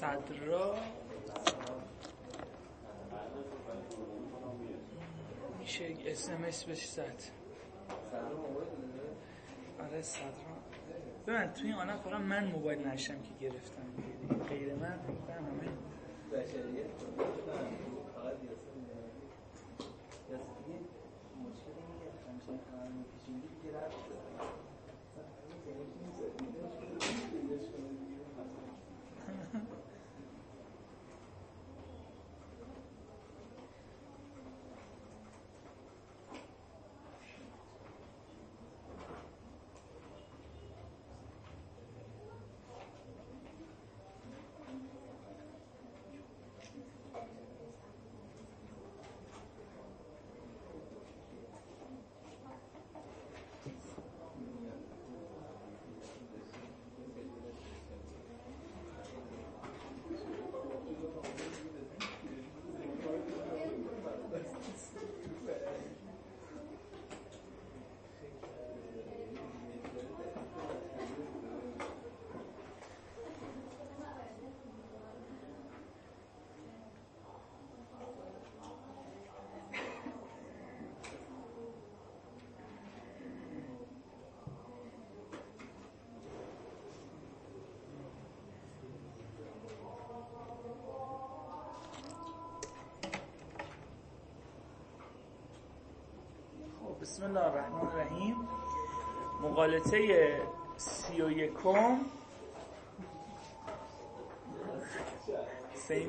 صدرا. میشه اسمس بهش زد. آره صدرا. ببین توی آنها فقط من موبایل نشم که گرفتم. غیر من فکر همه. بشریت بسم الله الرحمن الرحیم. مقالطه سی و یکم. سین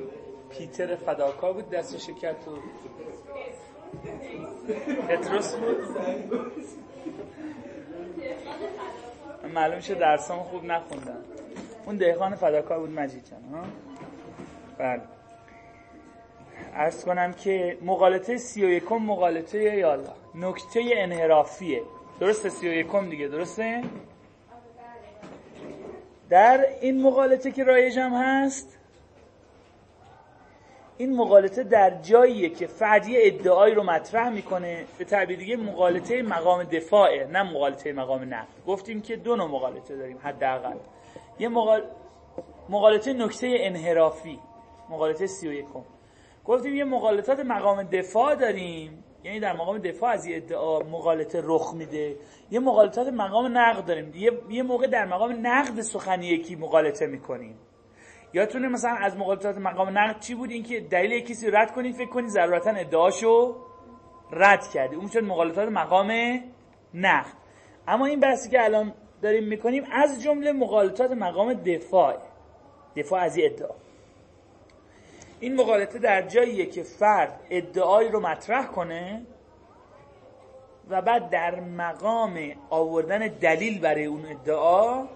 پیتر فداکا بود دست شکر تو. پتروس بود. معلوم شد درسام خوب نخوندم اون دهقان فداکار بود مجید جان ها؟ بله. ارز کنم که مقالطه سی و یکم مقالطه یالا نکته انحرافیه. درسته سی و یکم دیگه درسته؟ در این مقالطه که رایجم هست این مقالطه در جاییه که فردی ادعایی رو مطرح می‌کنه به تعبیر دیگه مقالطه مقام دفاعه نه مقالطه مقام نقد گفتیم که دو نوع مقالطه داریم حداقل. یه مقال... مقالطه نکته انحرافی مقالطه سی و یکم. گفتیم یه مقالطات مقام دفاع داریم یعنی در مقام دفاع از یه ادعا مقالطه رخ میده. یه مقالطات مقام نقد داریم. یه, یه موقع در مقام نقد سخنی یکی مقالطه می‌کنیم. یادتونه مثلا از مقالطات مقام نقد چی بود؟ اینکه دلیل کسی رد کنید فکر کنید ضرورتا ادعاشو رد کردی اون شد مقالطات مقام نقد. اما این بحثی که الان داریم می‌کنیم از جمله مقالطات مقام دفاع. دفاع از ادعا. این مقالطه در جاییه که فرد ادعایی رو مطرح کنه و بعد در مقام آوردن دلیل برای اون ادعا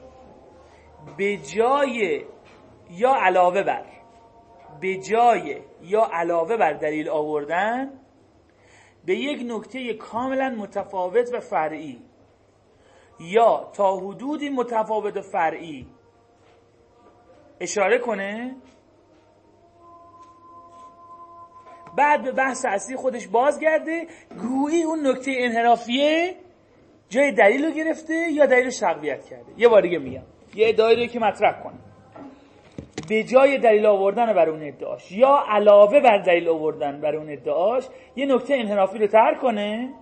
به جای یا علاوه بر به جای یا علاوه بر دلیل آوردن به یک نکته کاملا متفاوت و فرعی یا تا حدودی متفاوت و فرعی اشاره کنه بعد به بحث اصلی خودش بازگرده گویی اون نکته انحرافیه جای دلیل رو گرفته یا دلیل رو کرده؟ یه بار دیگه میگم. یه ادعایی رو که مطرح کنه به جای دلیل آوردن بر اون ادعاش یا علاوه بر دلیل آوردن بر اون ادعاش یه نکته انحرافی رو ترک کنه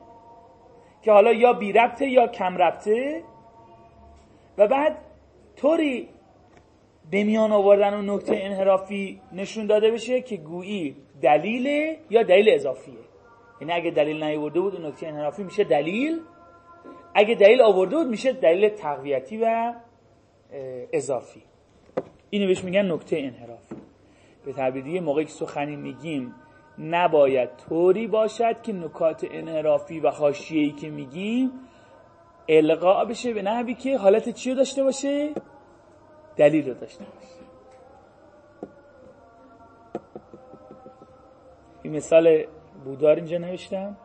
که حالا یا بی ربطه یا کم ربطه و بعد طوری به میان آوردن اون نکته انحرافی نشون داده بشه که گویی دلیل یا دلیل اضافیه. یعنی اگه دلیل نیاورده بود اون نکته انحرافی میشه دلیل. اگه دلیل آورده بود میشه دلیل تقویتی و اضافی. اینو بهش میگن نکته انحرافی به تعبیر موقعی که سخنی میگیم نباید طوری باشد که نکات انحرافی و حاشیه‌ای که میگیم القا بشه به نحوی که حالت چی داشته باشه؟ دلیل رو داشته باشه. این مثال بودار اینجا نوشتم.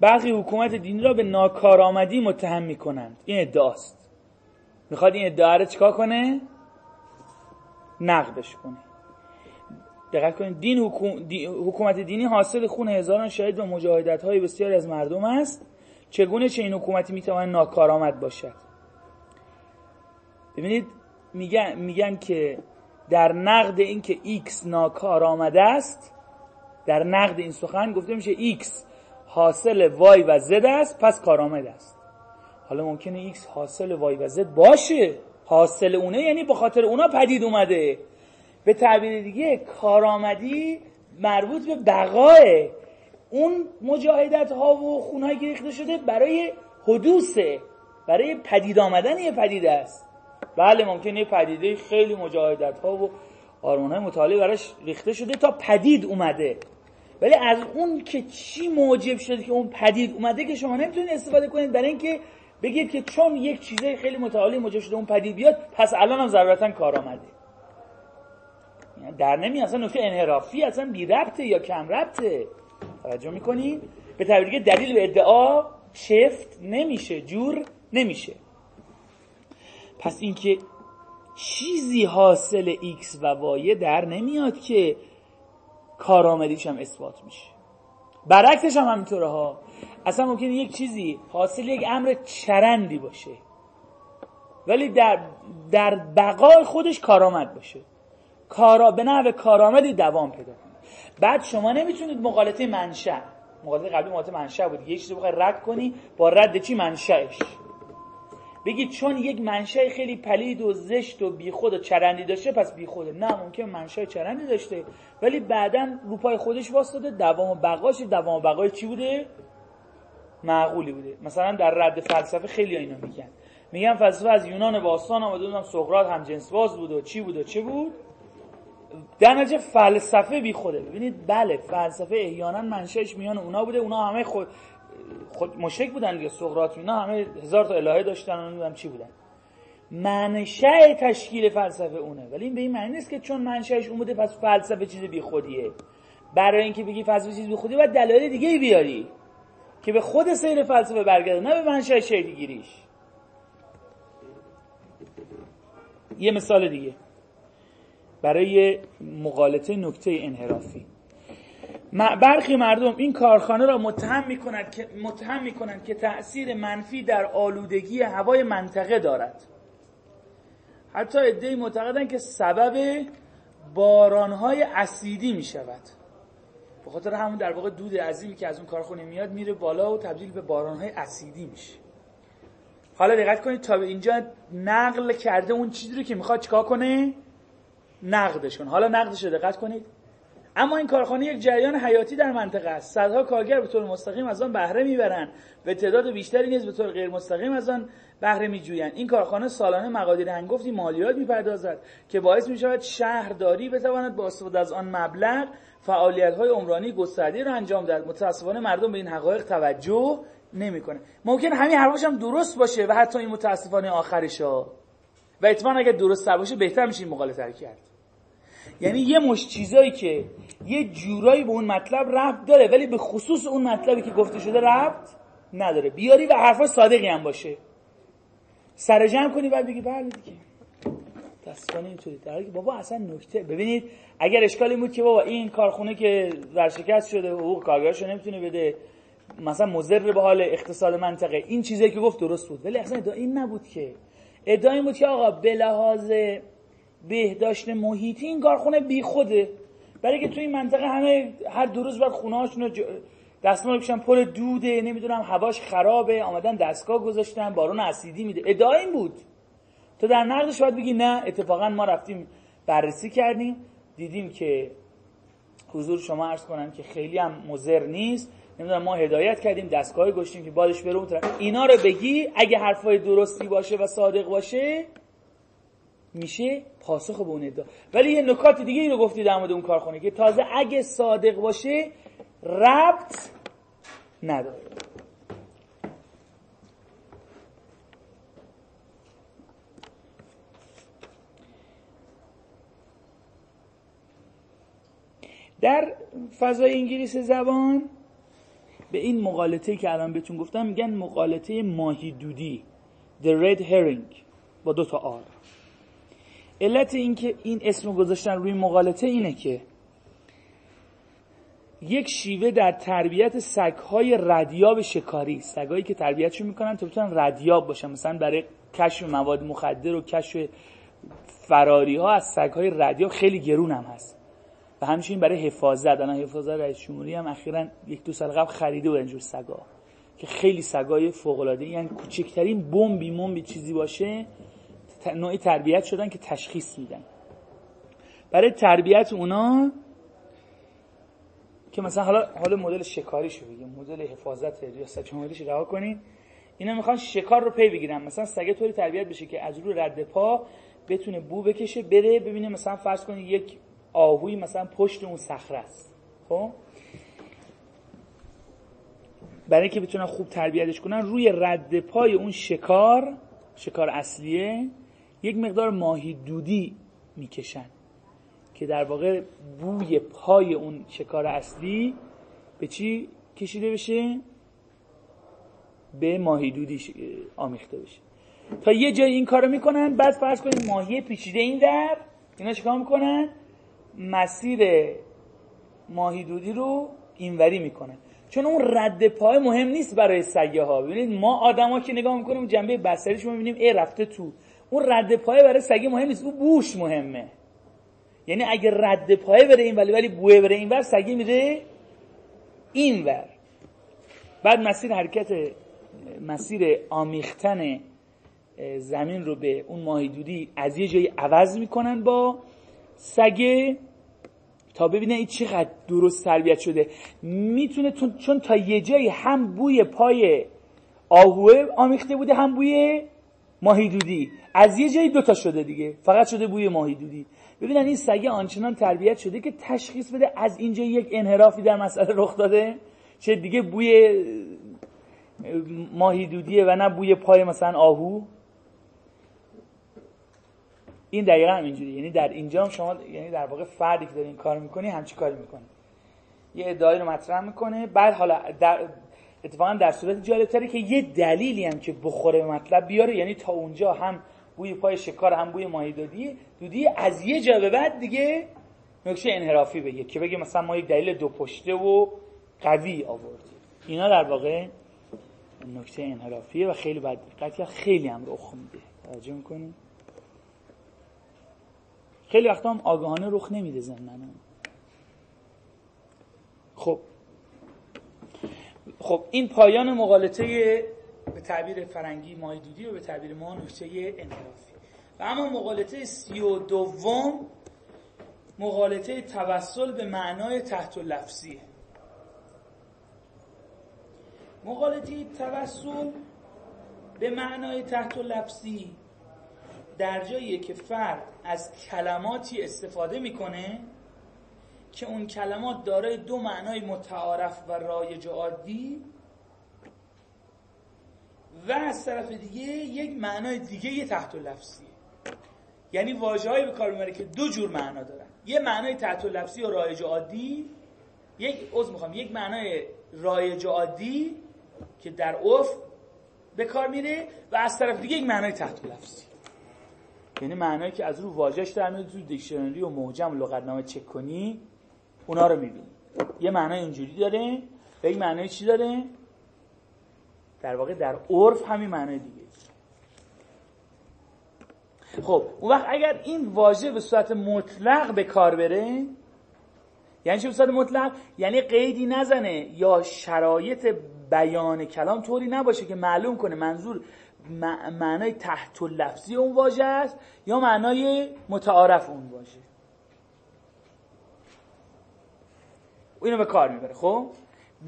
برخی حکومت دینی را به ناکارآمدی متهم می‌کنند. این ادعاست. می‌خواد این ادعا رو چیکار کنه؟ نقدش کنه. دقت کنید دین حکومت دینی حاصل خون هزاران شهید و مجاهدت های بسیاری از مردم است. چگونه چه این حکومتی می‌تواند ناکارآمد باشد؟ ببینید میگن, میگن که در نقد این که x ناکارآمده است در نقد این سخن گفته میشه x حاصل y و z است پس کارآمد است. حالا ممکنه x حاصل y و z باشه. حاصل اونه یعنی به خاطر اونا پدید اومده. به تعبیر دیگه کارآمدی مربوط به بقای اون مجاهدت ها و خونهایی که ریخته شده برای حدوثه برای پدید آمدن یه پدیده است. بله ممکنه یه پدیده خیلی مجاهدت ها و آرمان های مطالعه براش ریخته شده تا پدید اومده. ولی از اون که چی موجب شده که اون پدید اومده که شما نمی‌تونید استفاده کنید برای اینکه بگید که چون یک چیزه خیلی متعالی موجب شده اون پدید بیاد پس الان هم ضرورتا کار آمده. یعنی در نمی اصلا نکته انحرافی اصلا بی ربطه یا کم ربطه. توجه می‌کنید به تعبیر دلیل به ادعا شفت نمیشه جور نمیشه. پس اینکه چیزی حاصل x و y در نمیاد که کارآمدیش هم اثبات میشه. برعکسش هم همینطوره ها. اصلا ممکنه یک چیزی حاصل یک امر چرندی باشه ولی در, در بقای خودش کارآمد باشه. کارا به نحو کارآمدی دوام پیدا کنه. بعد شما نمی‌تونید مقالطه منشأ مقالطه قبلی مقالطه منشأ بود. یه چیزی بخوای رد کنی با رد چی؟ منشأش. بگید چون یک منشأ خیلی پلید و زشت و بیخود و چرندی داشته پس بیخوده. نه ممکن منشأ چرندی داشته. ولی بعدا رو پای خودش واسطه دوام بقاش. دوام بقای چی بوده؟ معقولی بوده. مثلا در رد فلسفه خیلی اینا میگن. میگن فلسفه از یونان باستان آمده بودم سقراط هم جنس باز بود و چی بود و چه بود؟ در نتیجه فلسفه بی خوده ببینید بله فلسفه احیانا منشأش میان اونا بوده. اونا همه خود خود مشرک بودن دیگه سقراط اینا همه هزار تا الهه داشتن نمی‌دونم چی بودن. منشأ تشکیل فلسفه اونه ولی این به این معنی نیست که چون منشأش اون بوده پس فلسفه چیز بی خودیه برای اینکه بگی فلسفه چیز بی خودیه باید دلایل دیگه بیاری که به خود سیر فلسفه برگرده نه به منشأ شکل گیریش یه مثال دیگه. برای مقالطه نکته انحرافی. برخی مردم این کارخانه را متهم می‌کنند که متهم می‌کنند که تأثیر منفی در آلودگی هوای منطقه دارد. حتی ادعی معتقدند که سبب بارانهای اسیدی می شود به خاطر همون در واقع دود عظیمی که از اون کارخانه میاد میره بالا و تبدیل به بارانهای اسیدی میشه. حالا دقت کنید تا به اینجا نقل کرده اون چیزی رو که می‌خواد چیکار کنه؟ نقدش کنه حالا نقدش رو دقت کنید. اما این کارخانه یک جریان حیاتی در منطقه است. صدها کارگر به طور مستقیم از آن بهره می‌برند به تعداد بیشتری نیز به طور غیر مستقیم از آن بهره میجویند. این کارخانه سالانه مقادیر هنگفتی مالیات می‌پردازد که باعث می‌شود شهرداری بتواند با استفاده از آن مبلغ فعالیت های عمرانی گسترده را انجام دهد. متاسفانه مردم به این حقایق توجه نمی‌کنه ممکن همین حرفش هم درست باشه و حتی این متاسفانه آخرشا. و اتفاقا اگر درست باشه بهتر میشه این مقالطه کرد. یعنی یه مش چیزایی که یه جورایی به اون مطلب ربط داره ولی به خصوص اون مطلبی که گفته شده ربط نداره. بیاری و حرفا صادقی هم باشه. سر جمع کنی بعد بگی بله دیگه. دستانه اینطوری. در بابا اصلا نکته ببینید اگر اشکالی بود که بابا این کارخونه که ورشکست شده حقوق کارگرشو نمی‌تونه بده مثلا مضر به حال اقتصاد منطقه این چیزی که گفت درست بود. ولی اصلا این نبود که. ادعا این بود که آقا به لحاظ بهداشت محیطی این کارخونه بی خوده. برای که توی این منطقه همه هر دو روز بعد خونه هاشون دستمال بکشن. پر دوده نمی‌دونم هواش خرابه. آمدن دستگاه گذاشتن. بارون اسیدی میده. ادعا این بود. تو در نقدش باید بگی نه اتفاقا ما رفتیم بررسی کردیم. دیدیم که حضور شما عرض کنم که خیلی هم مزر نیست. نمی‌دونم ما هدایت کردیم. دستگاه گشتیم که بادش بره اون اینا رو بگی. اگه حرفای درستی باشه و صادق باشه میشه پاسخ به اون ادعا. ولی یه نکات دیگه ای رو گفتی در مورد اون کارخونه که تازه اگه صادق باشه ربط نداره. در فضای انگلیس زبان به این مقالطه که الان بهتون گفتم میگن مقالطه ماهی دودی The Red Herring با دو تا آر. علت اینکه این اسم گذاشتن روی مقالطه اینه که یک شیوه در تربیت سگهای ردیاب شکاری سگهایی که تربیتشون می‌کنن تا بتونن ردیاب باشن. مثلا برای کشف مواد مخدر و کشف فراری ها از سگ های ردی خیلی گرون هم هست. و همچنین برای حفاظت الان حفاظت رئیس جمهوری هم اخیرا یک دو سال قبل خریده بود اینجور سگا که خیلی سگای فوق العاده یعنی کوچکترین بمبی ممبی چیزی باشه نوعی تربیت شدن که تشخیص میدن. برای تربیت اونا که مثلا حالا حالا مدل شکاریشو بگیم. مدل حفاظت ریاست جمهوریش رها کنین اینا می‌خوان شکار رو پی بگیرن. مثلا سگه طوری تربیت بشه که از رو رد پا بتونه بو بکشه بره ببینه مثلا فرض کنید یک آهوی مثلا پشت اون صخره است. خب؟ برای اینکه بتونن خوب تربیتش کنن روی رد پای اون شکار شکار اصلیه. یک مقدار ماهی دودی می‌کشن که در واقع بوی پای اون شکار اصلی به چی کشیده بشه؟ به ماهی دودی آمیخته بشه. تا یه جای این کارو می‌کنن بعد فرض کنید ماهی پیچیده این در اینا چیکار می‌کنن؟ مسیر ماهی دودی رو اینوری می‌کنن. چون اون رد پای مهم نیست برای سگه ها. ببینید ما آدما که نگاه می‌کنیم جنبه بصریش رو می‌بینیم ای رفته تو اون رد پای برای سگه مهم نیست. اون بوش مهمه. یعنی اگه رد پای بره این ولی ولی بوه بره این ور سگه میره این ور بعد مسیر حرکت مسیر آمیختن زمین رو به اون ماهی دودی از یه جایی عوض می‌کنن با سگه تا ببینه این چقدر درست تربیت شده. می‌تونه چون تا یه جایی هم بوی پای آهوه آمیخته بوده هم بوی ماهی دودی. از یه جایی دوتا شده دیگه. فقط شده بوی ماهی دودی. ببینن این سگه آنچنان تربیت شده که تشخیص بده از اینجا یک انحرافی در مسئله رخ داده. چه دیگه بوی ماهی دودیه و نه بوی پای مثلا آهو. این دقیقا هم اینجوری یعنی در اینجا هم شما یعنی در واقع فردی که داری این کار می‌کنی همچی کاری می‌کنی. یه ادعایی رو مطرح می‌کنه. بعد حالا در اتفاقا در صورت جالبتره که یه دلیلی هم که بخوره مطلب بیاره یعنی تا اونجا هم بوی پای شکار هم بوی ماهی دودی دودی از یه جا به بعد دیگه نکشه انحرافی بگه که بگه مثلا ما یک دلیل دو پشته و قوی آوردیم. اینا در واقع نکته انحرافیه و خیلی بد دقت خیلی هم رخ میده. توجه می‌کنیم خیلی وقتا هم آگاهانه رخ نمیده زمنانه خب خب این پایان مقالطه به تعبیر فرنگی مایدودی و به تعبیر ما نکته انحرافی. و اما مقالطه سی و دوم مقالطه توسل به معنای تحت و لفظیه. مقالطه توسل به معنای تحت و لفظی در جاییه که فرد از کلماتی استفاده می‌کنه که اون کلمات دارای دو معنای متعارف و رایج عادی و از طرف دیگه یک معنای دیگه یه تحت و لفظیه. یعنی واژه‌ای به کار می‌بره که دو جور معنا دارن. یه معنای تحت و لفظی و رایج عادی یک عذر می‌خوام یک معنای رایج عادی که در عرف به کار میره و از طرف دیگه یک معنای تحت و لفظی. یعنی معنایی که از رو واژه‌اش در میاد تو دیکشنری و معجم و لغتنامه چک کنی. اونا رو می‌بینی یه معنای اینجوری داره و یک معنای چی داره در واقع در عرف همین معنای دیگه. خب اون وقت اگر این واژه به صورت مطلق به کار بره یعنی چه به صورت مطلق؟ یعنی قیدی نزنه یا شرایط بیان کلام طوری نباشه که معلوم کنه منظور معنای تحت لفظی اون واژه است یا معنای متعارف اون واژه. اینو به کار می‌بره خب؟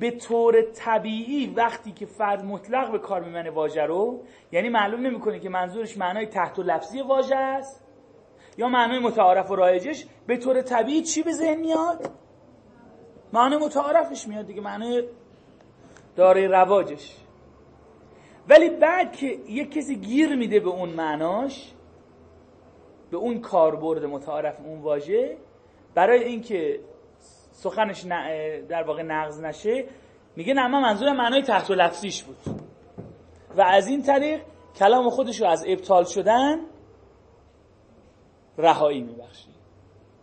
به طور طبیعی وقتی که فرد مطلق به کار می‌بره واژه رو یعنی معلوم نمی‌کنه که منظورش معنای تحت و لفظی واژه است یا معنای متعارف و رایجش به طور طبیعی چی به ذهن میاد؟ معنای متعارفش میاد دیگه معنای داره رواجش. ولی بعد که یک کسی گیر میده به اون معناش به اون کاربرد متعارف اون واژه برای اینکه سخنش در واقع نقض نشه. میگه نه من منظور معنای تحت و لفظیش بود. و از این طریق کلام خودش رو از ابطال شدن رهایی میبخشی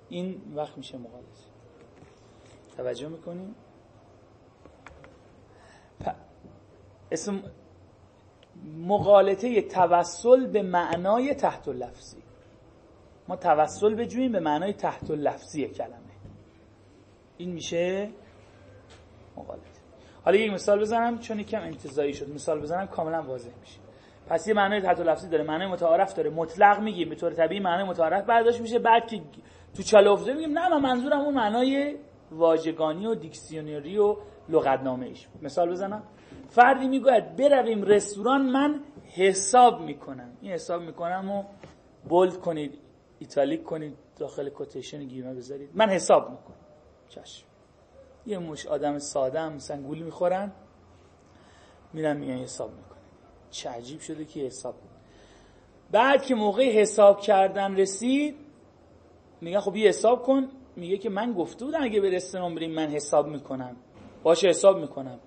این وقت میشه مقالطه توجه می‌کنیم اسم مقالطه توسل به معنای تحت و لفظی. ما توسل بجوییم به معنای تحت لفظی کلمه. این میشه مقالطه حالا یک مثال بزنم چون یکم انتزاعی شد. مثال بزنم کاملا واضح میشه. پس یه معنای تحت لفظی داره معنای متعارف داره. مطلق میگیم به طور طبیعی معنای متعارف برداشت میشه. بعد که تو افتاده میگیم نه من منظورم اون معنای واژگانی و dictionary و لغتنامه ایش مثال بزنم. فردی می‌گوید برویم رستوران من حساب می‌کنم. این حساب می‌کنم و bold کنید italic کنید داخل quotation گیومه بذارید. من حساب می‌کنم. چشم. یه مشت آدم ساده هم مثلا گول می‌خورن میرن میان حساب می‌کنه چه عجیب شده که حساب بعد که موقع حساب کردن رسید میگن خب یه حساب کن. میگه که من گفته بودم اگه به رستوران بریم من حساب می‌کنم. باشه حساب می‌کنم.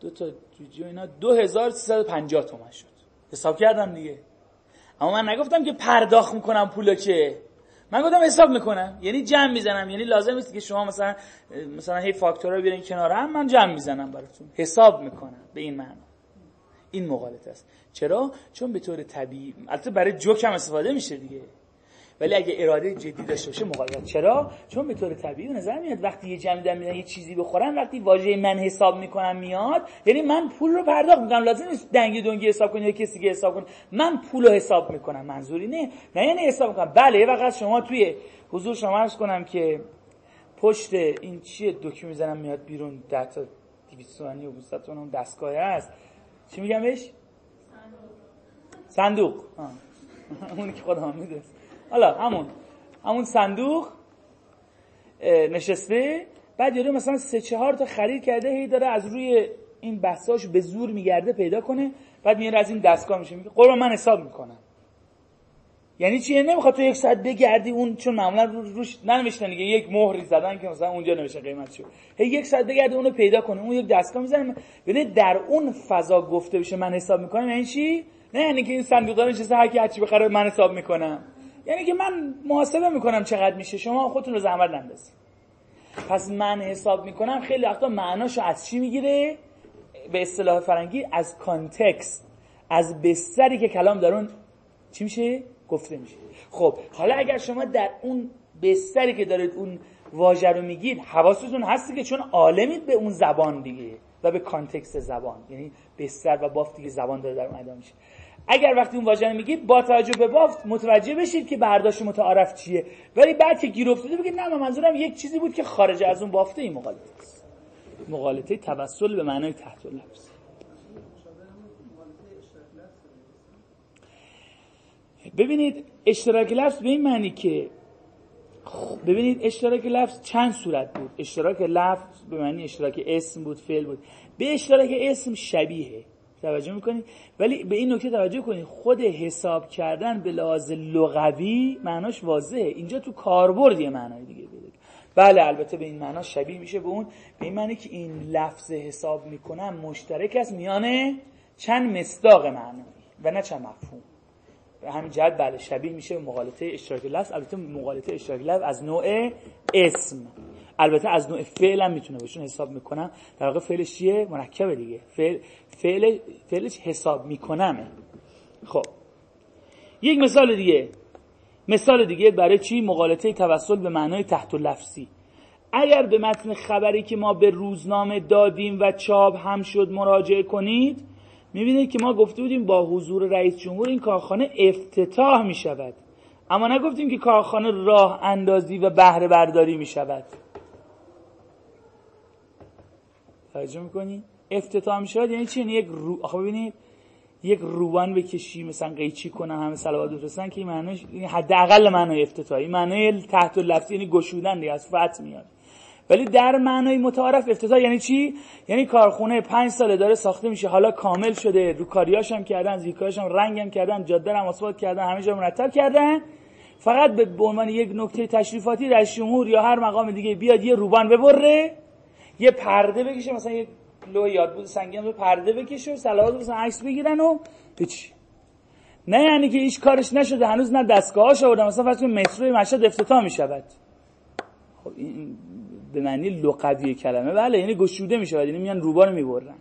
دو تا جوجو اینا 2350 تومن شد. حساب کردم دیگه. اما من نگفتم که پرداخت می‌کنم پولو که. من گفتم حساب می‌کنم. یعنی جمع می‌زنم. یعنی لازم نیست که شما مثلا مثلا هی فاکتورا بیارین کنار هم من جمع می‌زنم براتون. حساب می‌کنم. به این معنا این مغالطه است. چرا؟ چون به طور طبیعی البته برای جوک هم استفاده میشه دیگه. ولی اگه اراده جدی داشته باشه مقاومت. چرا؟ چون به طور طبیعی نظر میاد وقتی یه جمع دارن یه چیزی بخورن وقتی واژه من حساب می‌کنم میاد یعنی من پول رو پرداخت می‌کنم. لازم نیست دنگی دونگی حساب کنی یا کسی که حساب کنه. من پول رو حساب می‌کنم. منظوری نه. نه یعنی حساب می‌کنم. بله یه وقت شما توی حضور شما عرض کنم که پشت این چیه دکمه می‌زنم میاد بیرون. 10 تا 200 تومانی و 200 اون دستگاه هست. چی میگم بهش؟ صندوق. اونی که خودم می‌دونم حالا همون. همون صندوق نشسته. بعد یارو مثلا سه چهار تا خرید کرده هی داره از روی این بحثاش به زور میگرده پیدا کنه. بعد میاره از این دستگاه میشه. میگه قربان من حساب می‌کنم. یعنی چی؟ یعنی نمی‌خواد تو یک ساعت بگردی اون چون معمولا رو روش ننوشتن دیگه. یک مهری زدن که مثلا اونجا نوشته قیمت شو. هی یک ساعت بگردی اونو پیدا کنه اون یک دستگاه می‌زنه. ببین در اون فضا گفته بشه من حساب می‌کنم یعنی چی؟ نه یعنی که این صندوق نشسته هر کی هرچی بخره من حساب می‌کنم. یعنی که من محاسبه می‌کنم چقدر میشه. شما خودتون رو زحمت نندازید. پس من حساب می‌کنم خیلی وقتا معناشو از چی می‌گیره؟ به اصطلاح فرنگی از کانتکست از بستری که کلام در اون چی میشه؟ گفته میشه. خب حالا اگر شما در اون بستری که دارید اون واژه رو میگید حواستون هستی که چون عالمید به اون زبان دیگه و به کانتکست زبان یعنی بستر و بافتی که زبان داره در اون ادا میشه. اگر وقتی اون واژه میگید با توجه به بافت متوجه بشید که برداشت متعارف چیه. ولی بعد که گیر افتاده بگید نه من منظورم یک چیزی بود که خارج از اون بافته این مقالطه است. مقالطه توسل به معنای تحت لفظ. ببینید اشتراک لفظ به این معنی که ببینید اشتراک لفظ چند صورت بود؟ اشتراک لفظ به معنی اشتراک اسم بود فعل بود. به اشتراک اسم شبیه. توجه می‌کنید ولی به این نکته توجه کنید خود حساب کردن به لحاظ لغوی معناش واضحه. اینجا تو کاربرد یه معنای دیگه بده بله البته به این معنا شبیه میشه به اون به این معنی که این لفظ حساب می‌کنم مشترک است میان چند مصداق معنایی و نه چند مفهوم. به همین جهت بله شبیه میشه به مقالطه اشتراک لفظ. البته مقالطه اشتراک لفظ از نوع اسم. البته از نوع فعل هم می‌تونه باشه. حساب می‌کنم در واقع فعلش چیه؟ مرکبه دیگه. فعل فعل فعلش حساب می‌کنم خب. یک مثال دیگه. مثال دیگه برای چی؟ مقالطه توسل به معنای تحت لفظی. اگر به متن خبری که ما به روزنامه دادیم و چاپ هم شد مراجعه کنید می‌بینید که ما گفته بودیم با حضور رئیس جمهور این کارخانه افتتاح می‌شود. اما نگفتیم که کارخانه راه اندازی و بهره برداری می‌شود. توجه می‌کنی؟ افتتاح شد یعنی چی؟ یعنی یک رو آخه ببینید یک روان بکشی مثلا قیچی کنن همه صلوات بفرستن که این معنیش حداقل معنای افتتاحی. معنای تحت لفظی یعنی گشودن دیگه از فتح میاد. ولی در معنای متعارف افتتاح یعنی چی؟ یعنی کارخونه پنج ساله داره ساخته میشه حالا کامل شده رو کاریاش هم کردن زیرکاریاش هم رنگ هم کردن جاده هم آسفالت کردن همه جا مرتب کردن. فقط به عنوان یک نکته تشریفاتی در شمور یا هر مقام دیگه بیاد یه روبان ببره یه پرده بکشه مثلا یه لو یاد بود سنگین رو پرده بکشه و صلوات مثلا عکس بگیرن و هیچ. نه یعنی که هیچ کارش نشده هنوز نه دستگاهاش آوردن. مثلا فرض کنید مترو مشهد افتتاح می‌شود. خب این به معنی لغوی کلمه. بله یعنی گشوده می‌شود. یعنی میان روبا رو می‌برن.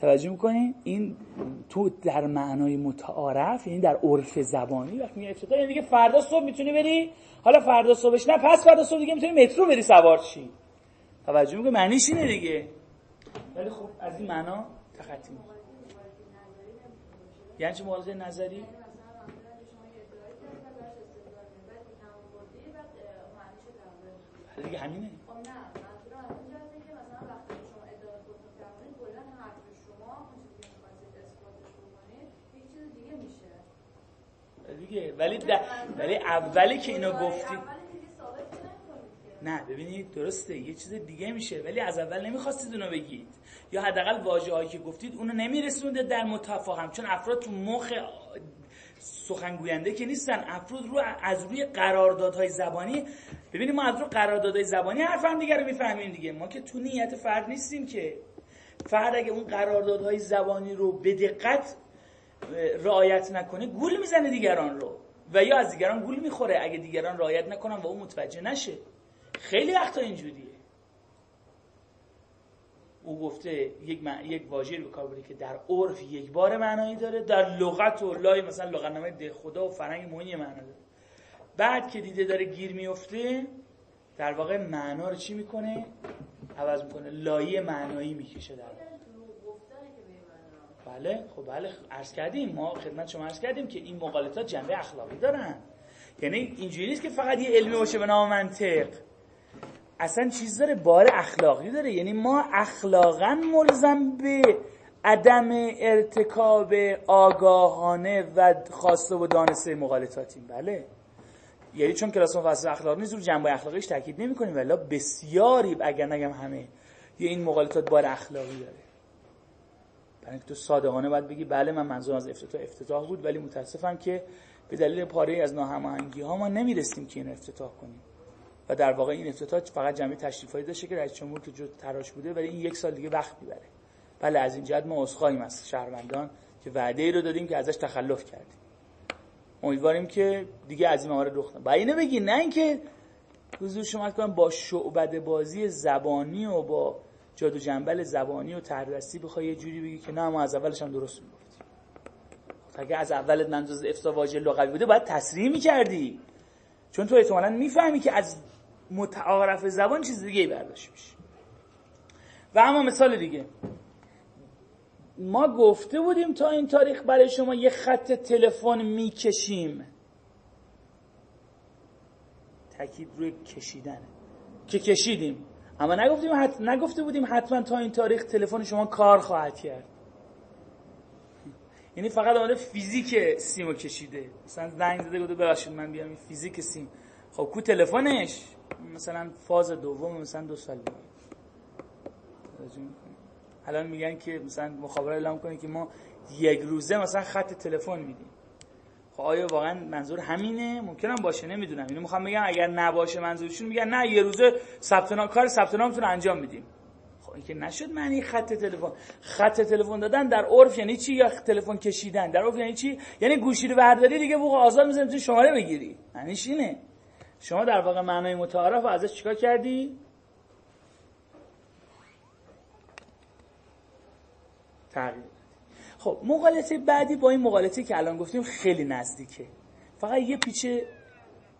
توجه می‌کنین این تو در معنای متعارف یعنی در عرف زبانی وقتی میگه افتتاح یعنی دیگه فردا صبح می‌تونی بری. حالا فردا صبحش نه پس فردا صبح دیگه می‌تونی مترو بری سوار چی توجه می‌کنی؟ معنیش اینه دیگه. ولی خب از این معنا تخطی یعنی چه مغالطه نظری؟ دیگه همینه. دیگه ولی ولی اولی که اینو گفتی نه. ببینید درسته یه چیز دیگه میشه ولی از اول نمی‌خواستید اونو بگید یا حداقل واژه هایی که گفتید اونو نمیرسونده در متفاهم چون افراد تو مخ سخنگوینده که نیستن. افراد رو از روی قراردادهای زبانی ببینید ما از روی قراردادهای زبانی حرف هم دیگه رو می‌فهمیم دیگه. ما که تو نیت فرد نیستیم که. فرد اگه اون قراردادهای زبانی رو به دقت رعایت نکنه گول می‌زنه دیگران رو. و یا از دیگران گول می‌خوره اگه دیگران رعایت نکنن و اون متوجه نشه. خیلی وقتا اینجوریه. او گفته یک مع... یک واژه رو کار که در عرف یک بار معنایی داره در لغت و لای مثلا لغتنامه ده خدا و فرنگ مهمی معنا داره. بعد که دیده داره گیر میفته در واقع معنا رو چی می‌کنه؟ عوض می‌کنه لایه معنایی می‌کشه در بله خب بله عرض کردیم. ما خدمت شما عرض کردیم که این مقالطات جنبه اخلاقی دارن. یعنی اینجوری نیست که فقط یه علمی باشه به نام منطق. اصلا چیز داره بار اخلاقی داره. یعنی ما اخلاقا ملزم به عدم ارتکاب آگاهانه و خواسته و دانسته مقالطاتیم بله. یعنی چون کلاس مفصل اخلاق نیست رو جنبه اخلاقیش تاکید نمی کنیم ولی بسیاری اگر نگم همه یه این مقالطات بار اخلاقی داره. برای تو صادقانه باید بگی بله من منظورم از افتتاح افتتاح بود. ولی متاسفم که به دلیل پاره از ناهماهنگی ها ما نمی‌رسیم که اینو افتتاح کنیم. و در واقع این افتتاح فقط جمعی تشریفایی داشته که رئیس جمهور جو تراش بوده ولی این یک سال دیگه وقت می‌بره. بله از این جهت ما عذرخواهیم از شهروندان که وعده ای رو دادیم که ازش تخلف کردیم. امیدواریم که دیگه از این موارد رخ نده. اینو بگی نه اینکه حضور شما کنم با شعبده بازی زبانی و با جادو جنبل زبانی و تردستی بخوای یه جوری بگی که نه ما از اولش هم درست می‌گفتیم. خب اگه از اولت منظور افتا واژه لغوی بوده باید تصریح می‌کردی. چون تو احتمالا می‌فهمی که از متعارف زبان چیز دیگه برداشت میشه. و اما مثال دیگه. ما گفته بودیم تا این تاریخ برای شما یه خط تلفن می‌کشیم. تاکید روی کشیدنه که کشیدیم. اما نگفتیم حت... نگفته بودیم حتما تا این تاریخ تلفن شما کار خواهد کرد. یعنی فقط آمده فیزیک سیمو کشیده. مثلا زنگ زده گفته ببخشید من بیام فیزیک سیم. خب کو تلفنش؟ مثلا فاز دوم مثلا دو سال دیگه. الان میگن که مثلا مخابره اعلام کنه که ما یک روزه مثلا خط تلفن میدیم. خب آیا واقعا منظور همینه؟ ممکنم باشه نمی‌دونم. اینو می‌خوام بگم اگر نباشه منظورشون میگن نه یه روزه ثبت کار ثبت نامتون انجام میدیم. خب این که نشد معنی خط تلفن. خط تلفن دادن در عرف یعنی چی؟ یا تلفن کشیدن؟ در عرف یعنی چی؟ یعنی گوشی رو برداری دیگه بوق آزاد می‌ذاریم شماره بگیری. معنیش اینه. شما در واقع معنای متعارف ازش چیکار کردی؟ تغییر خب مقالطه بعدی با این مقالطه که الان گفتیم خیلی نزدیکه. فقط یه پیچه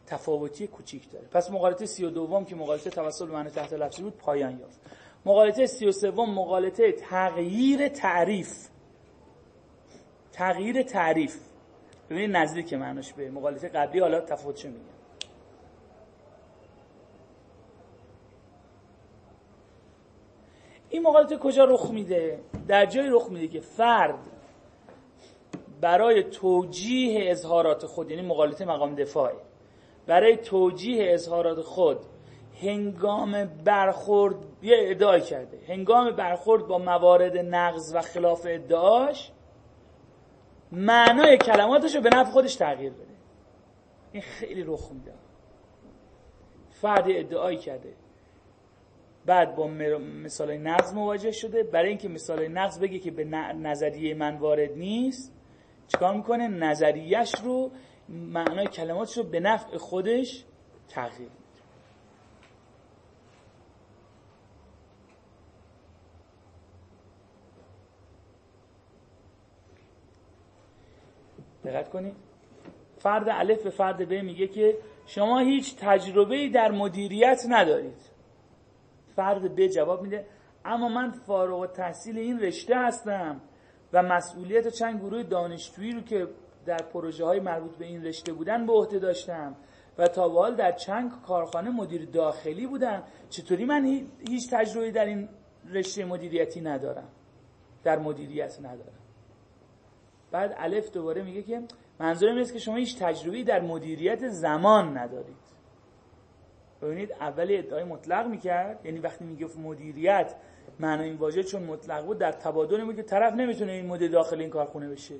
تفاوتی کوچیک داره. پس مقالطه سی و دوم که مقالطه توسل معنی تحت لفظی بود پایان یافت. مقالطه سی و سوم مقالطه تغییر تعریف. تغییر تعریف. ببینید نزدیک معناش به مقالطه قبلی حالا تفاوتش میگم. این مقالطه کجا رخ میده؟ در جای رخ میده که فرد برای توجیه اظهارات خود یعنی مقالطه مقام دفاعی برای توجیه اظهارات خود هنگام برخورد یه ادعای کرده. هنگام برخورد با موارد نقض و خلاف ادعاش معنای کلماتش رو به نفع خودش تغییر بده. این خیلی رخ میده. فرد ادعای کرده. بعد با مثال نقض مواجه شده. برای اینکه مثال نقض بگه که به نظریه من وارد نیست چیکار می‌کنه؟ نظریهش رو معنای کلماتش رو به نفع خودش تغییر میده. دقت کنید. فرد الف به فرد ب میگه که شما هیچ تجربه در مدیریت ندارید. فرد ب جواب میده. اما من فارغ تحصیل این رشته هستم و مسئولیت چند گروه دانشجویی رو که در پروژه های مربوط به این رشته بودن به عهده داشتم و تا به حال در چند کارخانه مدیر داخلی بودم. چطوری من هیچ تجربه در این رشته مدیریتی ندارم؟ در مدیریت ندارم. بعد الف دوباره میگه که منظورم اینه که شما هیچ تجربه در مدیریت زمان ندارید. ببینید اول ادعای مطلق می‌کرد یعنی وقتی میگه مدیریت معنای این واژه چون مطلق بود در تبادل که طرف نمی‌تونه این مدیر داخل این کارخونه بشه.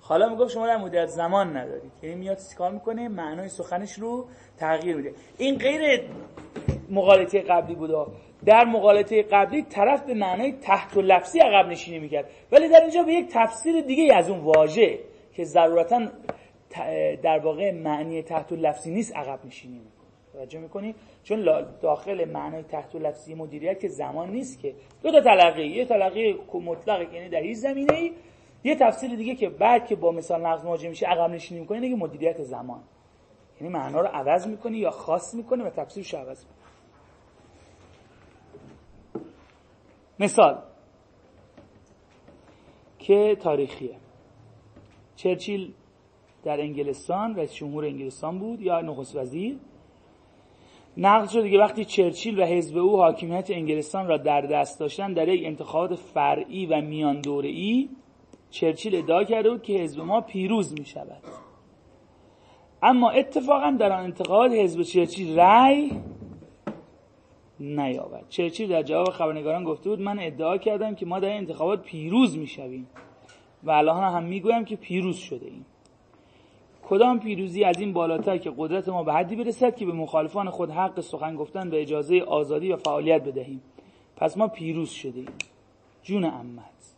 حالا می‌گفت شما در مدیریت زمان ندارید. یعنی میاد کار می‌کنه؟ معنای سخنش رو تغییر میده. این غیر مقالطه قبلی بود. در مقالطه قبلی طرف به معنای تحت و لفظی عقب نشینی می‌کرد. ولی در اینجا به یک تفسیر دیگه از اون واژه که ضرورتا در واقع معنی تحت و لفظی نیست عقب نشینی می‌کنه توجه می‌کنی؟ چون داخل معنای تحت لفظی مدیریت که زمان نیست که. دو تا تلقی. یه تلقی مطلق یعنی در هیچ زمینه ای یه تفسیر دیگه که بعد که با مثال نقض مواجه میشه عقب نشینی می‌کنه اینه مدیریت زمان. یعنی معنا رو عوض می‌کنه یا خاص می‌کنه و تفسیرش عوض می‌کنه مثال. که تاریخیه. چرچیل در انگلستان رئیس جمهور انگلستان بود یا نخست وزیر؟ نقد شد دیگه وقتی چرچیل و حزب او حاکمیت انگلستان را در دست داشتن در یک انتخابات فرعی و میان ای چرچیل ادعا کرده بود که حزب ما پیروز می شود اما اتفاقا در آن انتخابات حزب چرچیل رأی نیاورد. چرچیل در جواب خبرنگاران گفته بود من ادعا کردم که ما در انتخابات پیروز می‌شویم و الان هم می‌گویم که پیروز شده ایم. کدام پیروزی از این بالاتر که قدرت ما به حدی برسد که به مخالفان خود حق سخن گفتن به اجازه آزادی و فعالیت بدهیم؟ پس ما پیروز شده ایم جون امت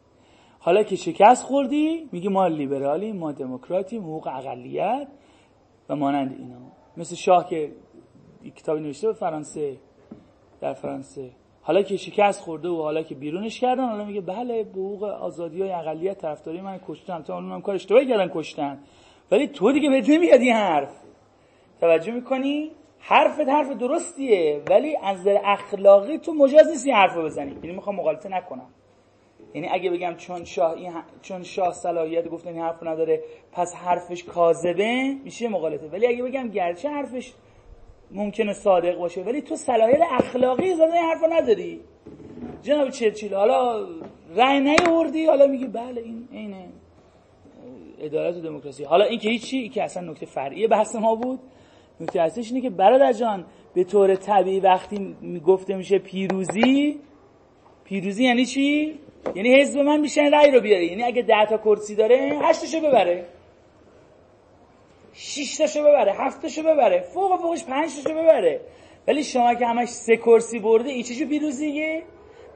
حالا که شکست خوردی میگی ما لیبرالیم ما دموکراتیم حقوق اقلیت و مانند اینا. مثل شاه که کتابی نوشته به فرانسه در فرانسه. حالا که شکست خورده و حالا که بیرونش کردن حالا میگه بله حقوق آزادی های اقلیت طرفداری من کشتن تا اونم کار اشتباهی کردن کشتن. ولی تو دیگه بهت نمیاد این حرف. توجه می‌کنی؟ حرفت حرف درستیه ولی از نظر اخلاقی تو مجاز نیستی حرف بزنی. یعنی می‌خوام مقالطه نکنم. یعنی اگه بگم چون شاه این چون شاه صلاحیت گفتن این حرف نداره پس حرفش کاذبه میشه مقالطه. ولی اگه بگم گرچه حرفش ممکنه صادق باشه ولی تو صلاحیت اخلاقی زدن حرف نداری. جناب چرچیل حالا رأی نیاوردی؟ حالا میگی بله این اینه عدالت و دموکراسی. حالا این که هیچی این که اصلا نکته فرعی بحث ما بود. نکته اصلیش اینه که برادر جان به طور طبیعی وقتی گفته میشه پیروزی پیروزی یعنی چی؟ یعنی حزب من میشه رأی رو بیاره. یعنی اگه 10 تا کرسی داره 8 تاشو ببره. 6 تاشو ببره 7 تاشو ببره. فوق فوقش 5 تاشو ببره. ولی شما که همش سه کرسی برده این چیشو پیروزیه؟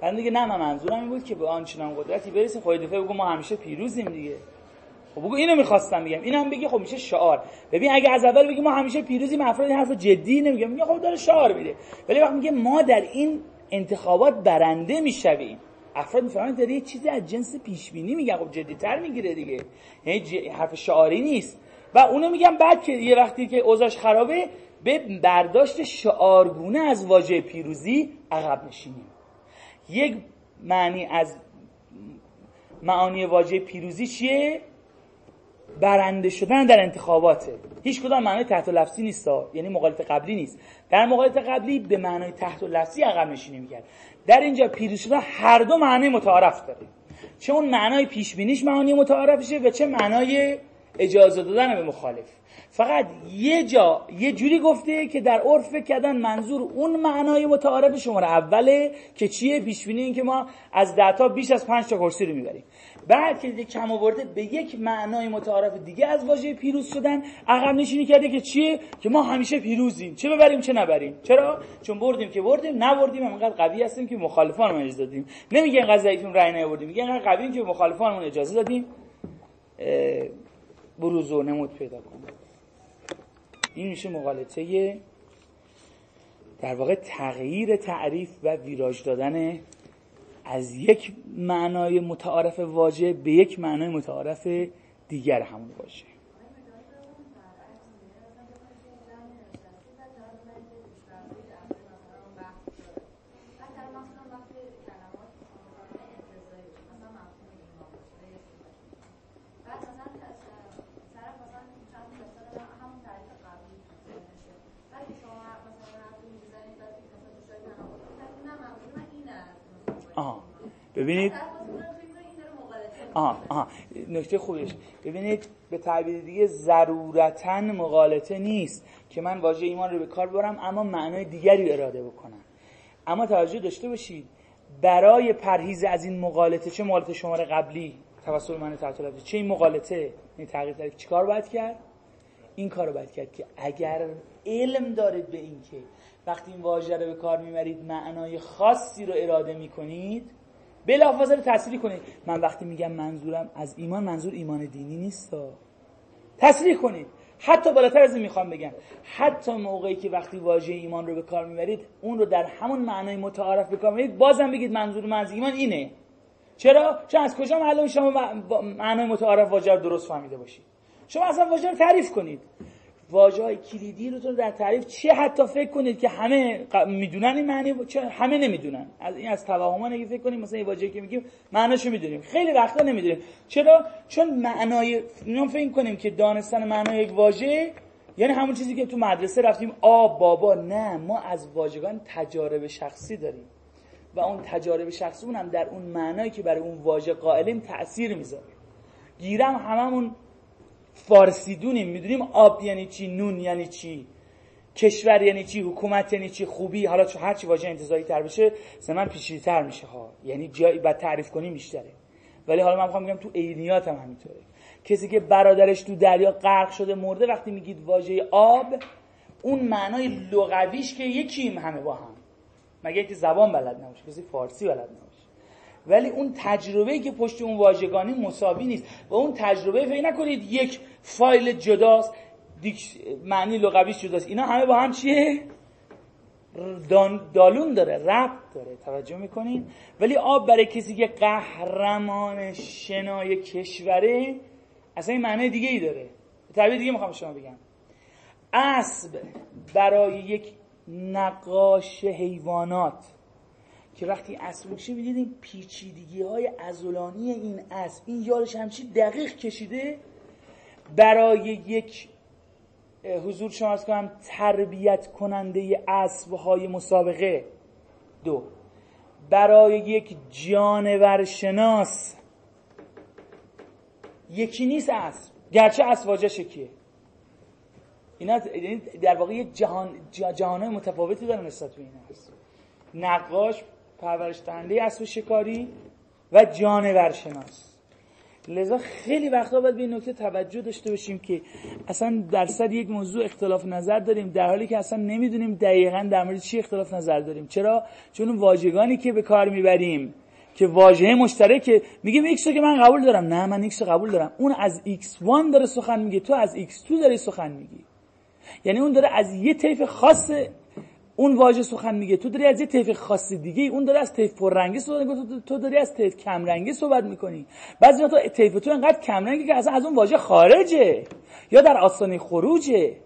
من دیگه نه من منظورم این بود که به آنچنان قدرتی برسیم خود دفعه بگو ما همیشه پیروزیم دیگه. خب بگو اینو می‌خواستم بگم. اینم بگی خب میشه شعار. ببین اگه از اول بگی ما همیشه پیروزیم افراد این حرفو جدی نمیگم. میگه خب داره شعار میده. ولی وقتی میگه ما در این انتخابات برنده می‌شویم افراد می‌فهمن داره یه چیزی از جنس پیش بینی میگن خب جدیتر می‌گیره دیگه. یعنی حرف شعاری نیست. و اونو میگم بعد که یه وقتی که اوضاعش خرابه به برداشت شعارگونه از واژه پیروزی عقب نشینیم. یک معنی از معانی واژه پیروزی چیه؟ برنده شدن در انتخاباته هیچ کدام معنی تحت لفظی نیست یعنی مقالط قبلی نیست. در مقالط قبلی به معنای تحت لفظی عقب نشینی می‌کرد. در اینجا پیروز شدن هر دو معنی متعارف داره. چه اون معنای پیش بینیش معنی متعارفشه و چه معنای اجازه دادن به مخالف. فقط یه جا یه جوری گفته که در عرف کردن منظور اون معنای متعارف شماره اوله که چیه؟ پیش بینی این که ما از ده تا بیش از پنج تا کرسی رو می‌بریم. بعد که دیگه کم آورده به یک معنای متعارف دیگه از واژه پیروز شدن عقب نشینی کرده که چیه؟ که ما همیشه پیروزیم. چه ببریم چه نبریم. چرا؟ چون بردیم که بردیم نبردیم انقدر قوی هستیم که مخالفان اجازه دادیم. نمیگه اینقدر ضعیفیم رأی نیاوردیم. میگه انقدر قویم که مخالفانمون اجازه دادیم. بروز و نمود پیدا کنه این میشه مقالطه در واقع تغییر تعریف و ویراج دادن از یک معنای متعارف واژه به یک معنای متعارف دیگر همون واژه ببینید. آها آها. نکته خوبیش ببینید به تعبیر دیگه ضرورتا مقالطه نیست که من واژه ایمان رو به کار ببرم اما معنای دیگری اراده بکنم. اما توجه داشته باشید برای پرهیز از این مقالطه چه مقالطه شماره قبلی توسط من تعطیلات چه این مقالطه این تغییر تعریف چیکار باید کرد؟ این کارو باید کرد که اگر علم دارید به این که وقتی این واژه رو به کار می‌برید معنای خاصی رو اراده می‌کنید بلافاصله تصریح کنید. من وقتی میگم منظورم از ایمان منظور ایمان دینی نیست. تصریح کنید. حتی بالاتر از این می‌خوام بگم. حتی موقعی که وقتی واژه ایمان رو به کار می‌برید اون رو در همون معنای متعارف به کار می‌برید بازم بگید منظور من از ایمان اینه. چرا؟ چون از کجا معلوم شما معنای متعارف واژه رو درست فهمیده باشید. شما اصلا واژه رو تعریف کنید. واژه های کلیدی رو در تعریف چه حتی فکر کنید که همه می‌دونن این معنی چه همه نمی‌دونن. از این از توهما نگی فکر کنید مثلا این واژه‌ای که میگیم معناشو می‌دونیم. خیلی وقتا نمی‌دونیم. چرا؟ چون معنای اینا فکر کنیم که دانستن معنای یک واژه یعنی همون چیزی که تو مدرسه رفتیم آب بابا نه ما از واژگان تجارب شخصی داریم. و اون تجارب شخصی هم در اون معنایی که برای اون واژه قائلیم تاثیر می‌ذاره. گیرم هممون فارسیدونیم می‌دونیم آب یعنی چی نون یعنی چی کشور یعنی چی حکومت یعنی چی خوبی حالا چون هر چی واژه انتزاعی تر بشه زمان تر میشه ها. یعنی جایی بعد تعریف کنی بیشتره ولی حالا من می‌خوام بگم تو عینیات هم همینطوره. کسی که برادرش تو دریا غرق شده مرده وقتی میگید واژه آب اون معنای لغویش که یکیم همه با هم. مگه اینکه زبان بلد نباشه کسی فارسی بلد نباشه. ولی اون تجربه که پشت اون واژگانی مساوی نیست. و اون تجربه فکر نکنید یک فایل جداست معنی لغویش جداست. اینا همه با هم چیه؟ دالون داره ربط داره. توجه می‌کنین؟ ولی آب برای کسی که قهرمان شنای کشوره اصلا این معنی دیگه ای داره. تعبیر دیگه می‌خوام شما بگم. اسب برای یک نقاش حیوانات. که وقتی اسب میشه می‌دیدیم پیچیدگی های ازولانی این اسب این یارش همچی دقیق کشیده. برای یک حضور شما از کنم تربیت کننده اسب های مسابقه. دو برای یک جانور شناس یکی نیست اسب. گرچه اسب واجه شکیه اینا یعنی در واقع یک جهان جهانهای متفاوتی دارن نسبت به این هست نقاش پرورش دهنده اسب شکاری و جانور شناس لذا خیلی وقتا باید به این نکته توجه داشته باشیم که اصلا در سر یک موضوع اختلاف نظر داریم در حالی که اصلا نمی‌دونیم دقیقا در مورد چی اختلاف نظر داریم. چرا؟ چون واژگانی که به کار می‌بریم که واژه مشترک میگیم x رو که من قبول دارم. نه من x رو قبول دارم. اون از x1 داره سخن میگه تو از x2 داری سخن میگی. یعنی اون داره از یه طیف خاص اون واژه سخن میگه. تو داری از یه طیف خاص دیگه اون داره از طیف پررنگی صحبت می‌کنه. تو داری از طیف کمرنگی صحبت می‌کنی. بعضی تو طیف تو انقدر کمرنگی که اصلا از اون واژه خارجه. یا در آستانه خروجه.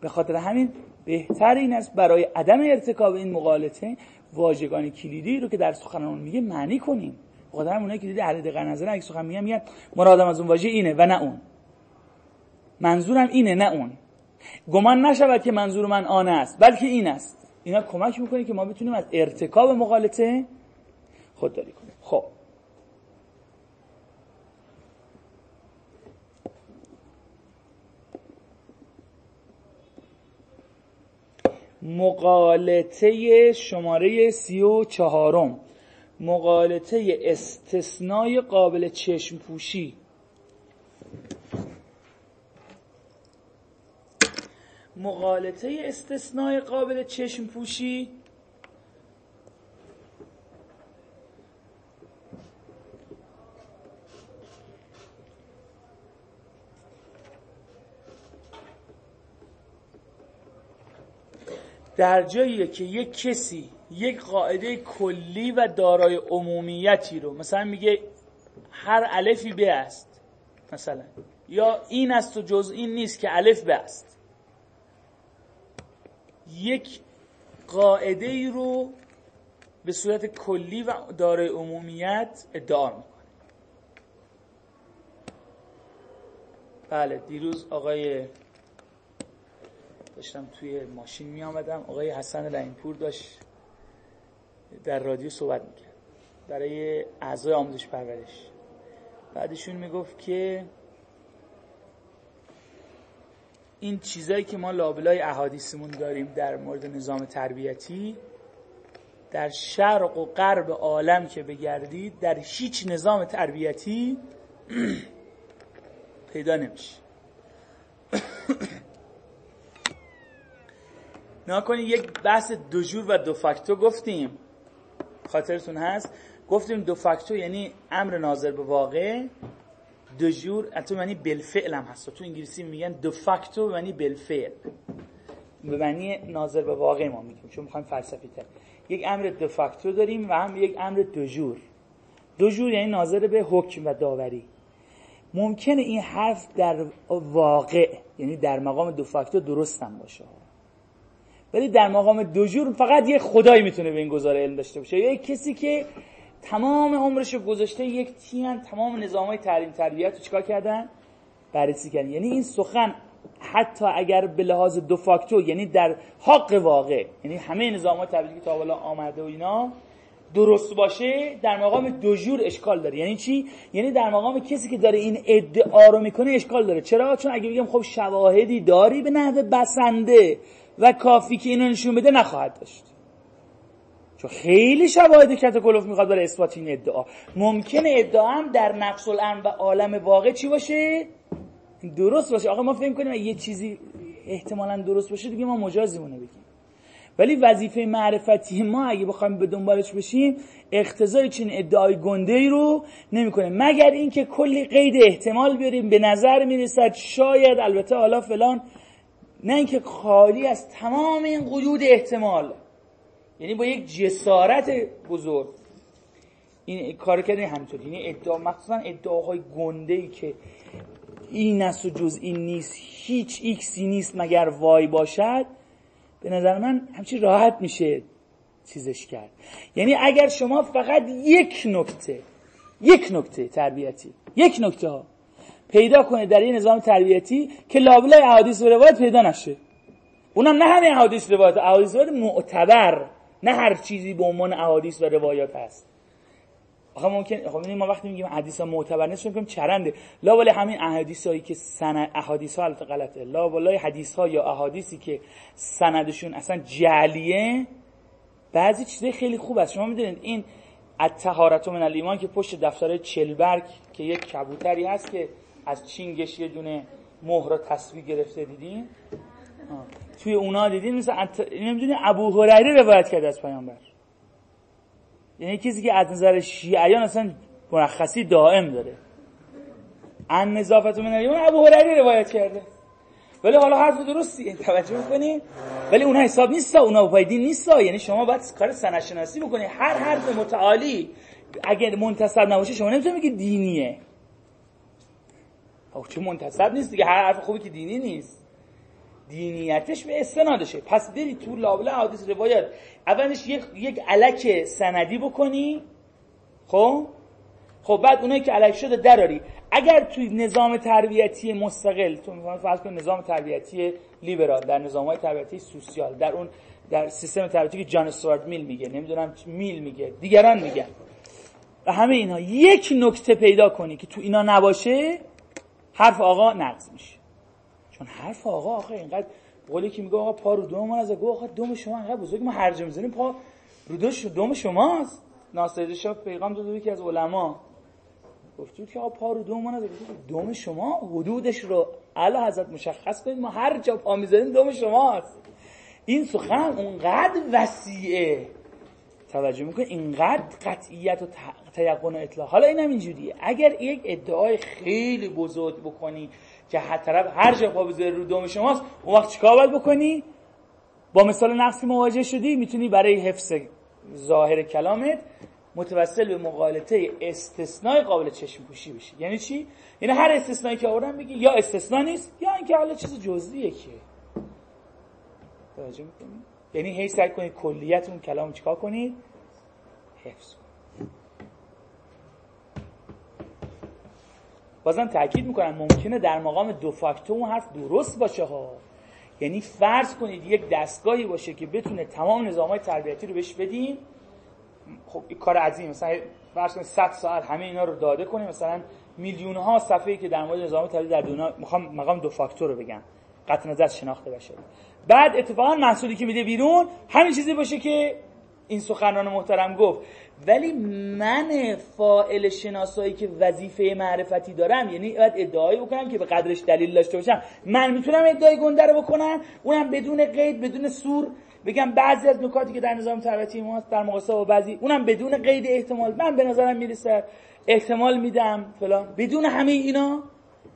به خاطر همین بهتر این است برای عدم ارتکاب این مقالطه واژگان کلیدی رو که در سخنان میگه معنی کنیم. خاطر همون که دیدی اهل دقیق نظر اگه سخن میگم میگن مرادم از اون واژه اینه و نه اون. منظورم اینه نه اون. گمان نشود که منظور من آن است بلکه این است. اینا کمک می‌کنه که ما بتونیم از ارتکاب مقالطه خودداری کنیم. خب. مقالطه شماره سی و چهارم. مقالطه استثنای قابل چشم پوشی مقالطه استثنای قابل چشم پوشی؟ در جایی که یک کسی یک قاعده کلی و دارای عمومیتی رو مثلا میگه هر الفی به است مثلا یا این است و جز این نیست که الف به است. یک قاعده ای رو به صورت کلی و دارای عمومیت ادعا می‌کنه. بله دیروز آقای داشتم توی ماشین می آمدم آقای حسن لعینپور داشت در رادیو صحبت می‌کرد. برای اعضای آموزش پرورش. بعدشون می‌گفت که این چیزایی که ما لابلای احادیثمون داریم در مورد نظام تربیتی در شرق و غرب عالم که بگردید در هیچ نظام تربیتی پیدا نمیشه. کنید یک بحث دو جور و دو فاکتو گفتیم. خاطرتون هست؟ گفتیم دو فاکتو یعنی امر ناظر به واقع دو جور البته معنی بالفعل هم هست. تو انگلیسی میگن دو فاکتو معنی بالفعل. به معنی ناظر به واقع ما میگیم چون می‌خوایم فلسفی تر. یک امر دو فاکتو داریم و هم یک امر دو جور. دو جور یعنی ناظر به حکم و داوری. ممکنه این حرف در واقع یعنی در مقام دو فاکتو درست هم باشه. ولی در مقام دو جور فقط یه خدایی می‌تونه به این گزاره علم داشته باشه. یا یک کسی که تمام عمرش گذاشته یک تیم تمام نظام های تعلیم تربیت رو چیکار کردن؟ بررسی کردن. یعنی این سخن حتی اگر به لحاظ دو فاکتو یعنی در حق واقع یعنی همه نظام های تبلیغی که تا حالا آمده و اینا درست باشه در مقام دو جور اشکال داره. یعنی چی؟ یعنی در مقام کسی که داره این ادعا رو می‌کنه اشکال داره. چرا؟ چون اگه بگم خب شواهدی داری به نحو بسنده و کافی که اینو نشون بده نخواهد داشت. چون خیلی شواهد کتاکلوف می‌خواد برای اثبات این ادعا. ممکنه ادعا هم در نقص الان و عالم واقع چی باشه؟ درست باشه. آقا ما فکر کنیم یه چیزی احتمالا درست باشه دیگه ما مجازیمونه بگیم. ولی وظیفه معرفتی ما اگه بخوایم به دنبالش بشیم اختزای چین ادعای گنده ای رو نمی‌کنه. مگر اینکه کلی قید احتمال بیاریم به نظر می‌رسد شاید البته حالا فلان نه اینکه خالی از تمام این قیود احتمال. یعنی با یک جسارت بزرگ. این کار کرده همینطور. یعنی ادعا مخصوصا ادعاهای گنده ای که این است و جز این نیست هیچ ایکسی نیست مگر وای باشد به نظر من همچین راحت میشه چیزش کرد. یعنی اگر شما فقط یک نکته یک نکته تربیتی یک نکته ها پیدا کنه در این نظام تربیتی که لابلای احادیث و روایت پیدا نشه. اونم نه همه احادیث روایت احادیث روایت معتبر. نه هر چیزی به عنوان احادیث و روایات هست. آخه ممکن خب ما وقتی میگیم ها معتبر نیست میگیم چرنده. لا ولی همین احادیث که سند احادیث ها البته غلطه. لا ولی حدیث ها یا احادیثی که سندشون اصلا جعلیه بعضی چیزای خیلی خوب است شما می‌دونید این الطهارت من الایمان که پشت دفتر چلبرگ که یک کبوتری هست که از چینگش یه دونه مهر تصویر گرفته دیدین؟ توی اونا دیدین مثل ات... نمی‌دونی ابو هریره روایت کرده از پیامبر. یعنی کسی که از نظر شیعیان اصلا مرخصی دائم داره. ان نظافت من الیمان ابو هریره روایت کرده. ولی حالا حرف درستی توجه می‌کنی؟ ولی اونها حساب نیست اونها پای دین نیست یعنی شما باید کار سنشناسی بکنی. هر حرف متعالی اگر منتصب نباشه شما نمی‌تونی بگی دینیه. خب چه منتصب نیست دیگه؟ هر حرف خوبی که دینی نیست. دینیتش به استنادشه پس داری تو لابلا حادث روایت. اولش یک یک علک سندی بکنی. خب؟ خب بعد اونایی که علک شده دراری اگر توی نظام تربیتی مستقل تو فرض کن نظام تربیتی لیبرال در نظام های تربیتی سوسیال در اون در سیستم تربیتی که جان استوارت میل میگه نمی‌دونم میل میگه دیگران میگن. و همه اینها یک نکته پیدا کنی که تو اینا نباشه حرف آقا نقض میشه. چون حرف آقا آقا اینقدر قولی که میگه آقا پا رو دوم از گفت آقا دوم شما اینقدر بزرگ ما هرجا می‌زنیم پا رو دوم شماست. ناصر شاه پیغام داد یکی از علما. گفت که آقا پا رو دوم از دوم شما حدودش رو اعلی حضرت مشخص کنید ما هر جا پا می‌زنیم دوم شماست. این سخن اونقدر وسیعه. توجه می‌کنه اینقدر قطعیت و تیقن اطلاع. حالا اینم اینجوریه. اگر یک ادعای خیلی بزرگ بکنی که هر طرف هر جا پا بذاری رو دوم شماست اون وقت چیکار باید بکنی؟ با مثال نقصی مواجه شدی می‌تونی برای حفظ ظاهر کلامت متوسل به مقالطه استثنای قابل چشم پوشی بشی. یعنی چی؟ یعنی هر استثنایی که آوردن بگی یا استثنا نیست یا اینکه حالا چیز جزئیه که. توجه می‌کنی؟ یعنی هی سعی کنید کلیت اون کلام چیکار کنید حفظ بازم تاکید می‌کنم ممکنه در مقام دو فاکتو اون حرف درست باشه ها. یعنی فرض کنید یک دستگاهی باشه که بتونه تمام نظام های تربیتی رو بهش بدیم خب کار عظیم مثلا فرض کنید 100 ساعت همه اینا رو داده کنیم مثلا میلیون ها صفحه‌ای که در مورد نظام تحلیل در دنیا می‌خوام مقام دو فاکتور رو بگم. قطع نظر شناخته بشه. بعد اتفاقا محصولی که میده بیرون همین چیزی باشه که این سخنران محترم گفت ولی من فائل شناسایی که وظیفه معرفتی دارم یعنی باید ادعایی بکنم که به قدرش دلیل داشته باشم. من می‌تونم ادعای گنده رو بکنم؟ اونم بدون قید بدون سور؟ بگم بعضی از نکاتی که در نظام تربیتی ما در مقایسه با بعضی اونم بدون قید احتمال. من به نظرم می‌رسه احتمال میدم فلان. بدون همه اینا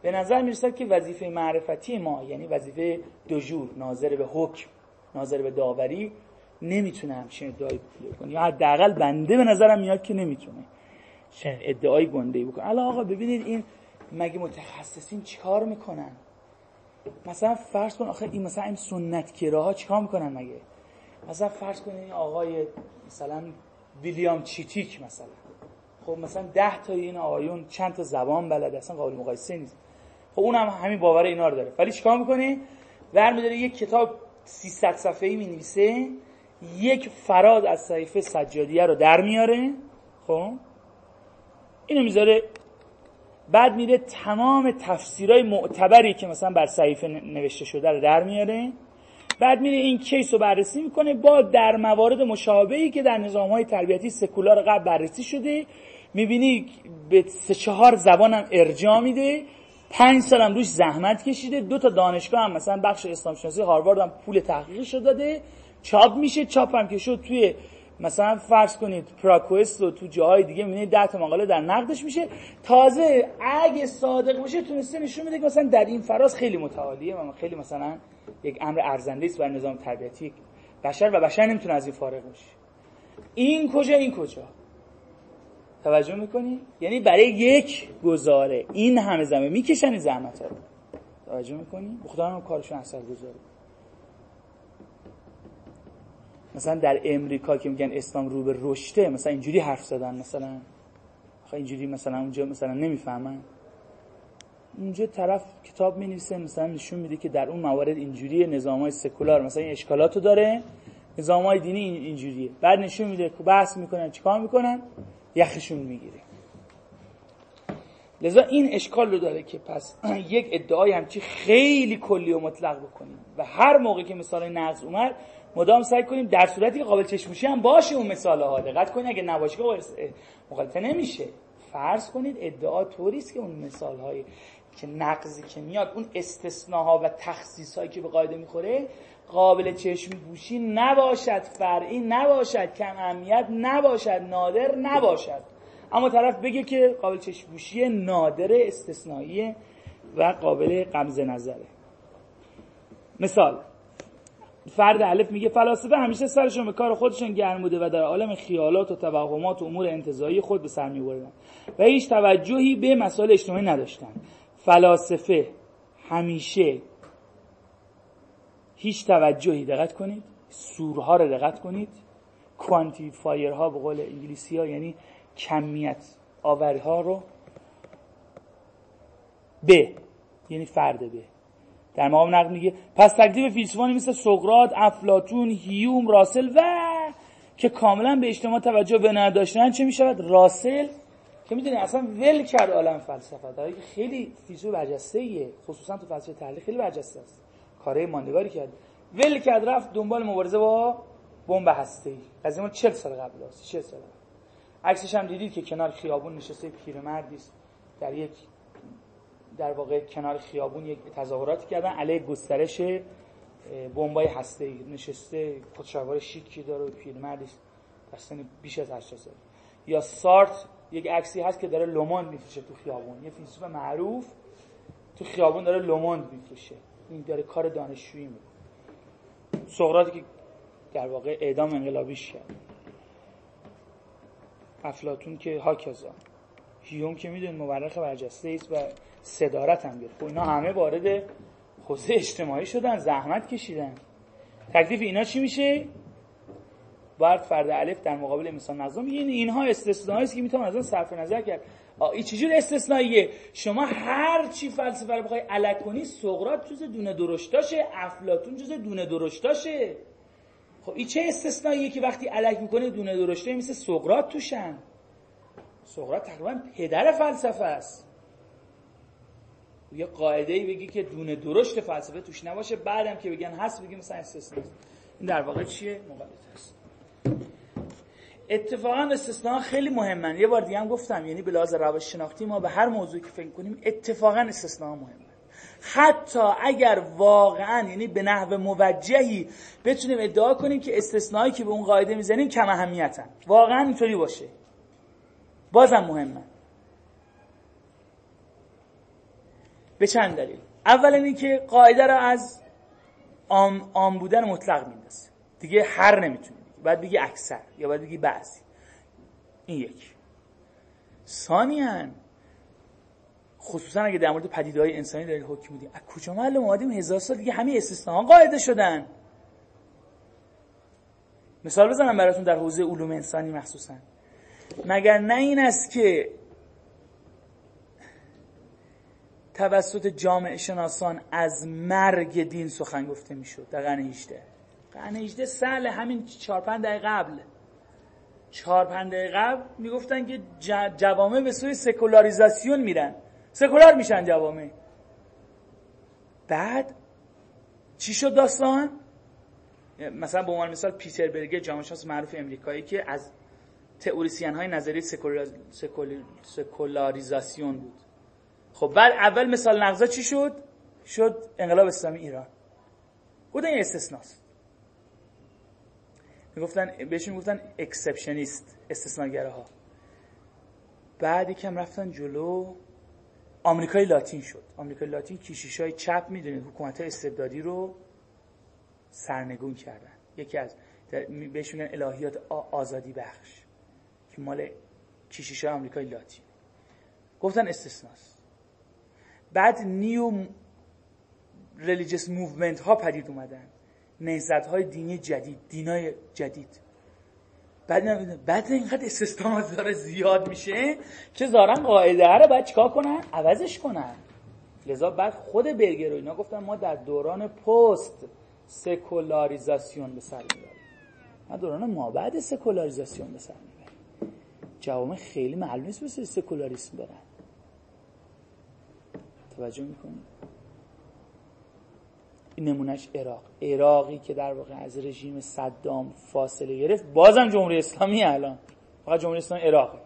به نظر می‌رسد که وظیفه معرفتی ما یعنی وظیفه دوجور ناظر به حکم ناظر به داوری نمی‌تونه همچین ادعایی کنه. یا حداقل بنده به نظرم میاد که نمی‌تونه چه ادعای گنده ای بکنه. الان آقا ببینید این مگه متخصصین چیکار می‌کنن؟ مثلا فرض کن آخه این مثلا این سنت ها چیکار می‌کنن مگه؟ مثلا فرض کن این آقای مثلا ویلیام چیتیک مثلا. خب مثلا ده تا این آقایون چند تا زبان بلد اصلا قابل مقایسه نیست. خب اونم هم همین باور اینا رو داره. ولی چیکار می‌کنه؟ برمیداره یک کتاب 300 صفحه‌ای می‌نویسه یک فراز از صحیفه سجادیه رو در میاره خب؟ اینو می‌ذاره. بعد میره تمام تفسیرهای معتبری که مثلا بر صحیفه نوشته شده رو در میاره. بعد میره این کیس رو بررسی می‌کنه با در موارد مشابهی که در نظام های تربیتی سکولار قبل بررسی شده. می‌بینی به سه چهار زبانم ارجاع میده. پنج سالم روش زحمت کشیده. دو تا دانشگاه هم مثلا بخش اسلام شناسی هاروارد هم پول تحقیقش رو داده. چاپ میشه چاپ هم که شد توی مثلا فرض کنید پراکوست و تو جاهای دیگه می‌بینید ده تا مقاله در نقدش میشه. تازه اگه صادق باشه تونسته نشون میده که مثلا در این فراز خیلی متعالیه. و خیلی مثلا یک امر ارزنده است برای نظام تربیتی بشر و بشر نمی‌تونه از این فارغ بشه این کجا این کجا؟ توجه می‌کنی؟ یعنی برای یک گزاره این همه زمه می‌کشن زحمت رو. توجه می‌کنی؟ خدا هم کارشون اثر گذاره مثلا در امریکا که میگن اسلام رو به رشته مثلا اینجوری حرف زدن مثلا. اینجوری مثلا اونجا مثلا نمی‌فهمن. اونجا طرف کتاب می نویسه مثلا نشون میده که در اون موارد اینجوری نظام های سکولار مثلا این اشکالاتو داره نظام های دینی اینجوریه. بعد نشون میده که بحث می‌کنن چیکار می‌کنن؟ یخشون می‌گیره. لذا این اشکال رو داره که پس یک ادعای همچی خیلی کلی و مطلق بکنیم. و هر موقع که مثال نقض اومد مدام سعی کنیم در صورتی که قابل چشموشی هم باشه اون مثال ها. دقت کنید اگه نباشه که مخالفه نمیشه. فرض کنید ادعا طوری است که اون مثال های که نقضی که میاد اون استثناها و تخصیص هایی که به قاعده می‌خوره قابل چشم پوشی نباشد. فرعی نباشد. کم اهمیت نباشد. نادر نباشد. اما طرف بگه که قابل چشم پوشی نادر استثنایی و قابل قمز نظره. مثال فرد الف میگه فلاسفه همیشه سرشون به کار خودشون گرم بوده و در عالم خیالات و توهمات و امور انتظایی خود به سر میبردن و هیچ توجهی به مسائل اجتماعی نداشتن. فلاسفه همیشه هیچ توجهی دقت کنید سورها رو دقت کنید ها به قول انگلیسی ها یعنی کمیت آورها رو به یعنی فرد به در مقام نقد میگه پس تکلیف فیلسوفانی مثل سقراط افلاتون هیوم راسل و که کاملا به اجتماع توجه به نداشتن چه می‌شود؟ راسل که می‌دونی اصلا ول کرد عالم فلسفه. در که خیلی فیزیک برجسته ایه خصوصا تو فلسفه تحلیل خیلی برجسته است. کاره ماندگاری کرد. ول کرد رفت دنبال مبارزه با بمب هسته‌ای. از این 40 سال قبل است 40 سال عکسش هم دیدید که کنار خیابون نشسته پیرمردی است در یک در واقع کنار خیابون یک تظاهراتی کردن. علیه گسترش بمبای هسته‌ای نشسته. خودشوار شیکی داره پیرمردی در سن بیش از 80 سال. یا سارت یک عکسی هست که داره لوموند میفروشه تو خیابون. یه فیلسوف معروف تو خیابون داره لوموند میفروشه. این داره کار دانشجویی می‌کنه. سقراطی که در واقع اعدام انقلابیش کرد. افلاتون که هاکزا هیوم که می‌دونید مورخ برجسته است و صدارت هم گرفت. خب اینا همه وارد حوزه اجتماعی شدن زحمت کشیدن. تکلیف اینا چی میشه؟ باید فرد الف در مقابل مثال نظام این اینها استثنایی است که می‌تونم از اون صرف نظر کرد. این چجور استثنائیه؟ شما هر چی فلسفه رو بخوای الک کنی سقراط جز دونه درشتاشه افلاطون جز دونه درشتاشه خب این چه استثنائیه که وقتی الک می‌کنه دونه درشته مثل سقراط توشن؟ سقراط تقریبا پدر فلسفه است. یه قاعده ای بگی که دونه درشت فلسفه توش نباشه بعدم که بگن هست بگیم مثلا استثناء. این در واقع چیه؟ مغالطه است اتفاقا استثناء خیلی مهمن. یه بار دیگه هم گفتم یعنی به لحاظ روش شناختی ما به هر موضوعی که فکر کنیم اتفاقا استثناء مهمه. حتی اگر واقعا یعنی به نحو موجهی بتونیم ادعا کنیم که استثنایی که به اون قاعده می‌زنیم کم اهمیتن. واقعا اینطوری باشه. بازم مهمه. به چند دلیل. اولا اینکه قاعده رو از عام, عام بودن مطلق میندازه. دیگه هر نمی‌تونه باید بگی اکثر یا باید بگی بعضی. این یک. ثانیاً خصوصا اگه در مورد پدیده های انسانی دارید حکم میدیم از کجا معلوم؟ آمدیم هزار سال دیگه همه استثناء قاعده شدن. مثال بزنم براتون در حوزه علوم انسانی مخصوصا. مگر نه این است که توسط جامعه شناسان از مرگ دین سخن گفته می‌شد؟ در قرن 18 قرن 18 سال همین 4 5 دقیقه قبل. 4 5 دقیقه قبل می‌گفتن که جوامع به سوی سکولاریزاسیون میرن. سکولار میشن جوامع. بعد چی شد داستان؟ مثلا به عنوان مثال پیتر برگر جامعه شناس معروف امریکایی که از تئوریسین های نظریه سکولاریزاسیون بود. خب بعد اول مثال نقضا چی شد؟ شد انقلاب اسلامی ایران. گفتن این استثناست. می‌گفتن بهشون می‌گفتن exceptionist استثناگره ها بعد یکم رفتن جلو. آمریکای لاتین شد. آمریکای لاتین کشیش های چپ می‌دونید حکومت استبدادی رو سرنگون کردن. یکی از بهش میگن الهیات آزادی بخش که مال کشیش های آمریکای لاتین. گفتن استثناست. بعد new religious movement ها پدید اومدن. نهضت های دینی جدید دینای جدید. بعد بعد اینقدر استثناءات داره زیاد میشه که زارن قاعده رو باید چیکار کنن؟ عوضش کنن. لذا بعد خود برگر و اینا گفتن ما در دوران پست سکولاریزاسیون به سر می‌بریم. ما دوران ما بعد سکولاریزاسیون به سر می‌بریم. جوامع خیلی معلوم نیست سکولاریسم برن. توجه می‌کنید نمونهش عراق. عراقی که در واقع از رژیم صدام فاصله گرفت. بازم جمهوری اسلامی الان. فقط جمهوری اسلامی عراقه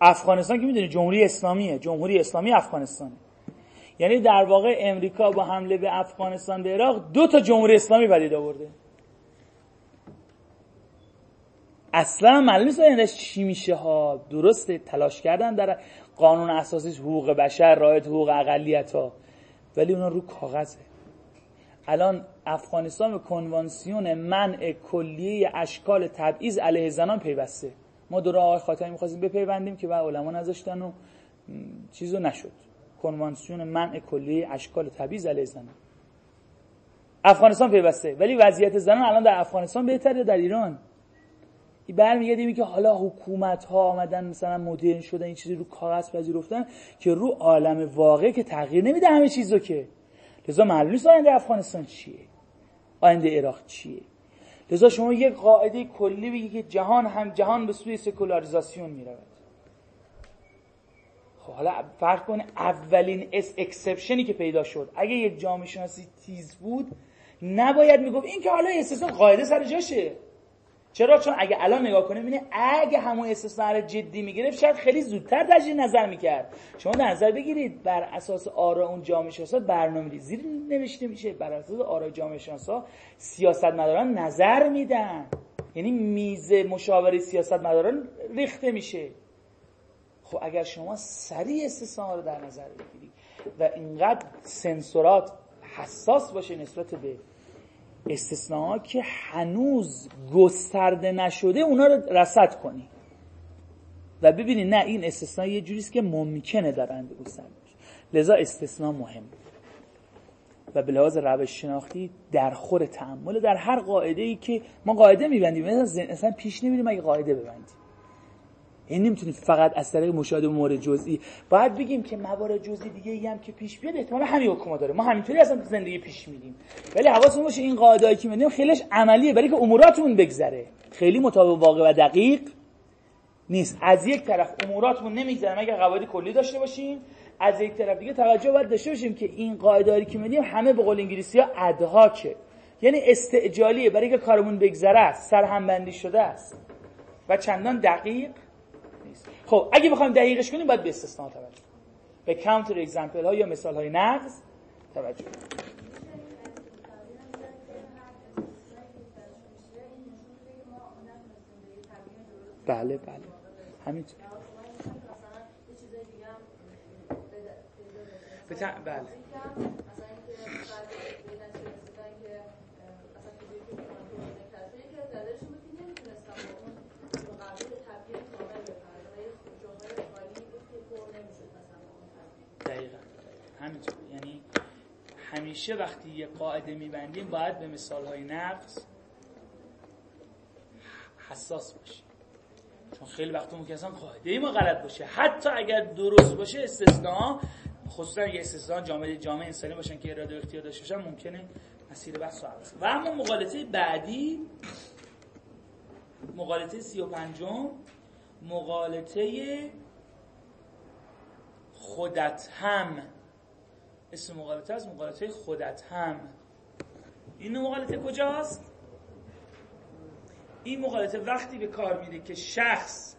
افغانستان که می‌دونی جمهوری اسلامیه. جمهوری اسلامی افغانستان یعنی در واقع امریکا با حمله به افغانستان به عراق دو تا جمهوری اسلامی پدید آورده. اصلا معلوم نیست چی میشه ها. درسته تلاش کردن در قانون اساسی حقوق بشر رعایت حقوق اقلیت ها ولی اونا رو کاغذه. الان افغانستان به کنوانسیون منع کلیه اشکال تبعیض علیه زنان پیوسته. ما دور آقای خاتمی می‌خواستیم بپیوندیم که بعد علما نذاشتن و چیزو نشد. کنوانسیون منع کلیه اشکال تبعیض علیه زنان. افغانستان پیوسته. ولی وضعیت زنان الان در افغانستان بهتره در ایران. این برمیگردیم که حالا حکومت ها آمدن مثلا مدرن شدن این چیزی رو کاغذ پذیرفتن که رو عالم واقع که تغییر نمیده همه چیزو که. لذا معلوم نیست آینده افغانستان چیه؟ آینده عراق چیه؟ لذا شما یک قاعده کلی بگی که جهان هم جهان به سوی سکولاریزاسیون می‌رود. خب حالا فرق کنه اولین اس exception ی که پیدا شد. اگه یک جامعه شناسی تیز بود نباید می‌گفت این که حالا استثنا قاعده سر جاشه. چرا؟ چون اگه الان نگاه کنیم ببینید اگه همون استثنا رو جدی می‌گرفت شاید خیلی زودتر تجدید نظر می‌کرد. شما در نظر بگیرید بر اساس آرا اون جامعه شناسا برنامه زیر نوشته میشه. بر اساس آرا جامعه شناسا سیاست مداران نظر میدن. یعنی میز مشاوره سیاست مداران ریخته میشه. خب اگر شما سریع استثمار رو در نظر بگیرید و اینقدر سنسورات حساس باشه نسبت به استثناء که هنوز گسترده نشده اونا رو رصد کنی. و ببینید نه این استثناء یه جوریست که ممکنه در گسترده لذا استثناء مهم. و به لحاظ روش شناختی در خور تعمل در هر قاعده ای که ما قاعده میبندیم. مثلا پیش نمیریم اگه قاعده ببندیم. این نمی‌تونیم فقط از طریق مشاهده مورد جزئی. باید بگیم که موارد جزئی دیگه ای هم که پیش بیاد احتمال همین حکم داره. ما همینطوری اصلا زندگی پیش میدیم ولی حواسمون باشه این قاعده که میدیم خیلیش عملیه برای که اموراتمون بگذره. خیلی مطابق واقع و دقیق نیست. از یک طرف اموراتمون نمیگذره اگر قواعد کلی داشته باشیم؟ از یک طرف دیگه توجه باید داشته باشیم که این قاعده که میدیم همه به قول انگلیسی ها ادهاکه. یعنی استعجالیه. برای که کارمون بگذره است سرهمبندی شده است. و چندان دقیق خب اگه بخوایم دقیقش کنیم باید به استثناء توجه به کانتر اگزمپل ها یا مثال های نقض توجه بله بله. همین بله همینطور یعنی همیشه وقتی یه قاعده میبندیم باید به مثال های نقص حساس باشیم. چون خیلی وقت ممکن اصلا قاعده ای ما غلط باشه. حتی اگر درست باشه استثناء خصوصا یه استثناء جامعه جامعه انسانی باشن که اراده و اختیار داشته باشن ممکنه مسیر بحث رو و اما مقالطه بعدی مقالطه سی و پنجم مقالطه خودت هم اسم مقالطه از مقالطه خودت هم. این مقالطه کجاست؟ این مقالطه وقتی به کار میده که شخص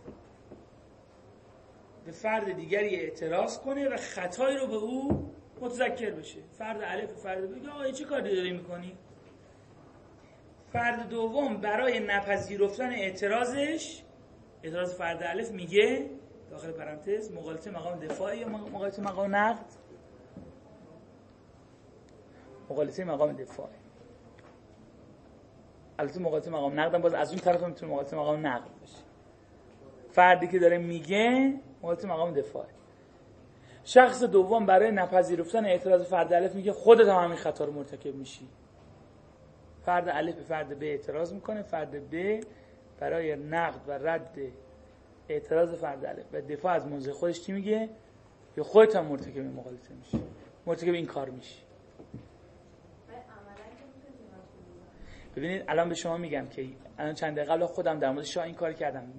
به فرد دیگری اعتراض کنه و خطایی رو به او متذکر بشه. فرد الف فرد بگه آقا چه کاری داری می‌کنی؟ فرد دوم برای نپذیرفتن اعتراضش اعتراض فرد الف میگه داخل پرانتز مقالطه مقام دفاع یا مقالطه مقام نقد؟ مقالطه مقام دفاع. البته مقالطه مقام نقد باز از اون طرف می‌تونه مقالطه مقام نقد باشه. فردی که داره میگه مقالطه مقام دفاع شخص دوم برای نپذیرفتن اعتراض فرد الف میگه خودت هم همین خطا رو مرتکب میشی. فرد الف فرد ب اعتراض می‌کنه فرد ب برای نقد و رد اعتراض فرد الف. و دفاع از موضع خودش چی میگه؟ یا خودت هم مرتکب این مقالطه میشی. مرتکب این کار میشی. ببینید الان به شما میگم که الان چند دقیقه خودم در مورد شاه این کار کردم.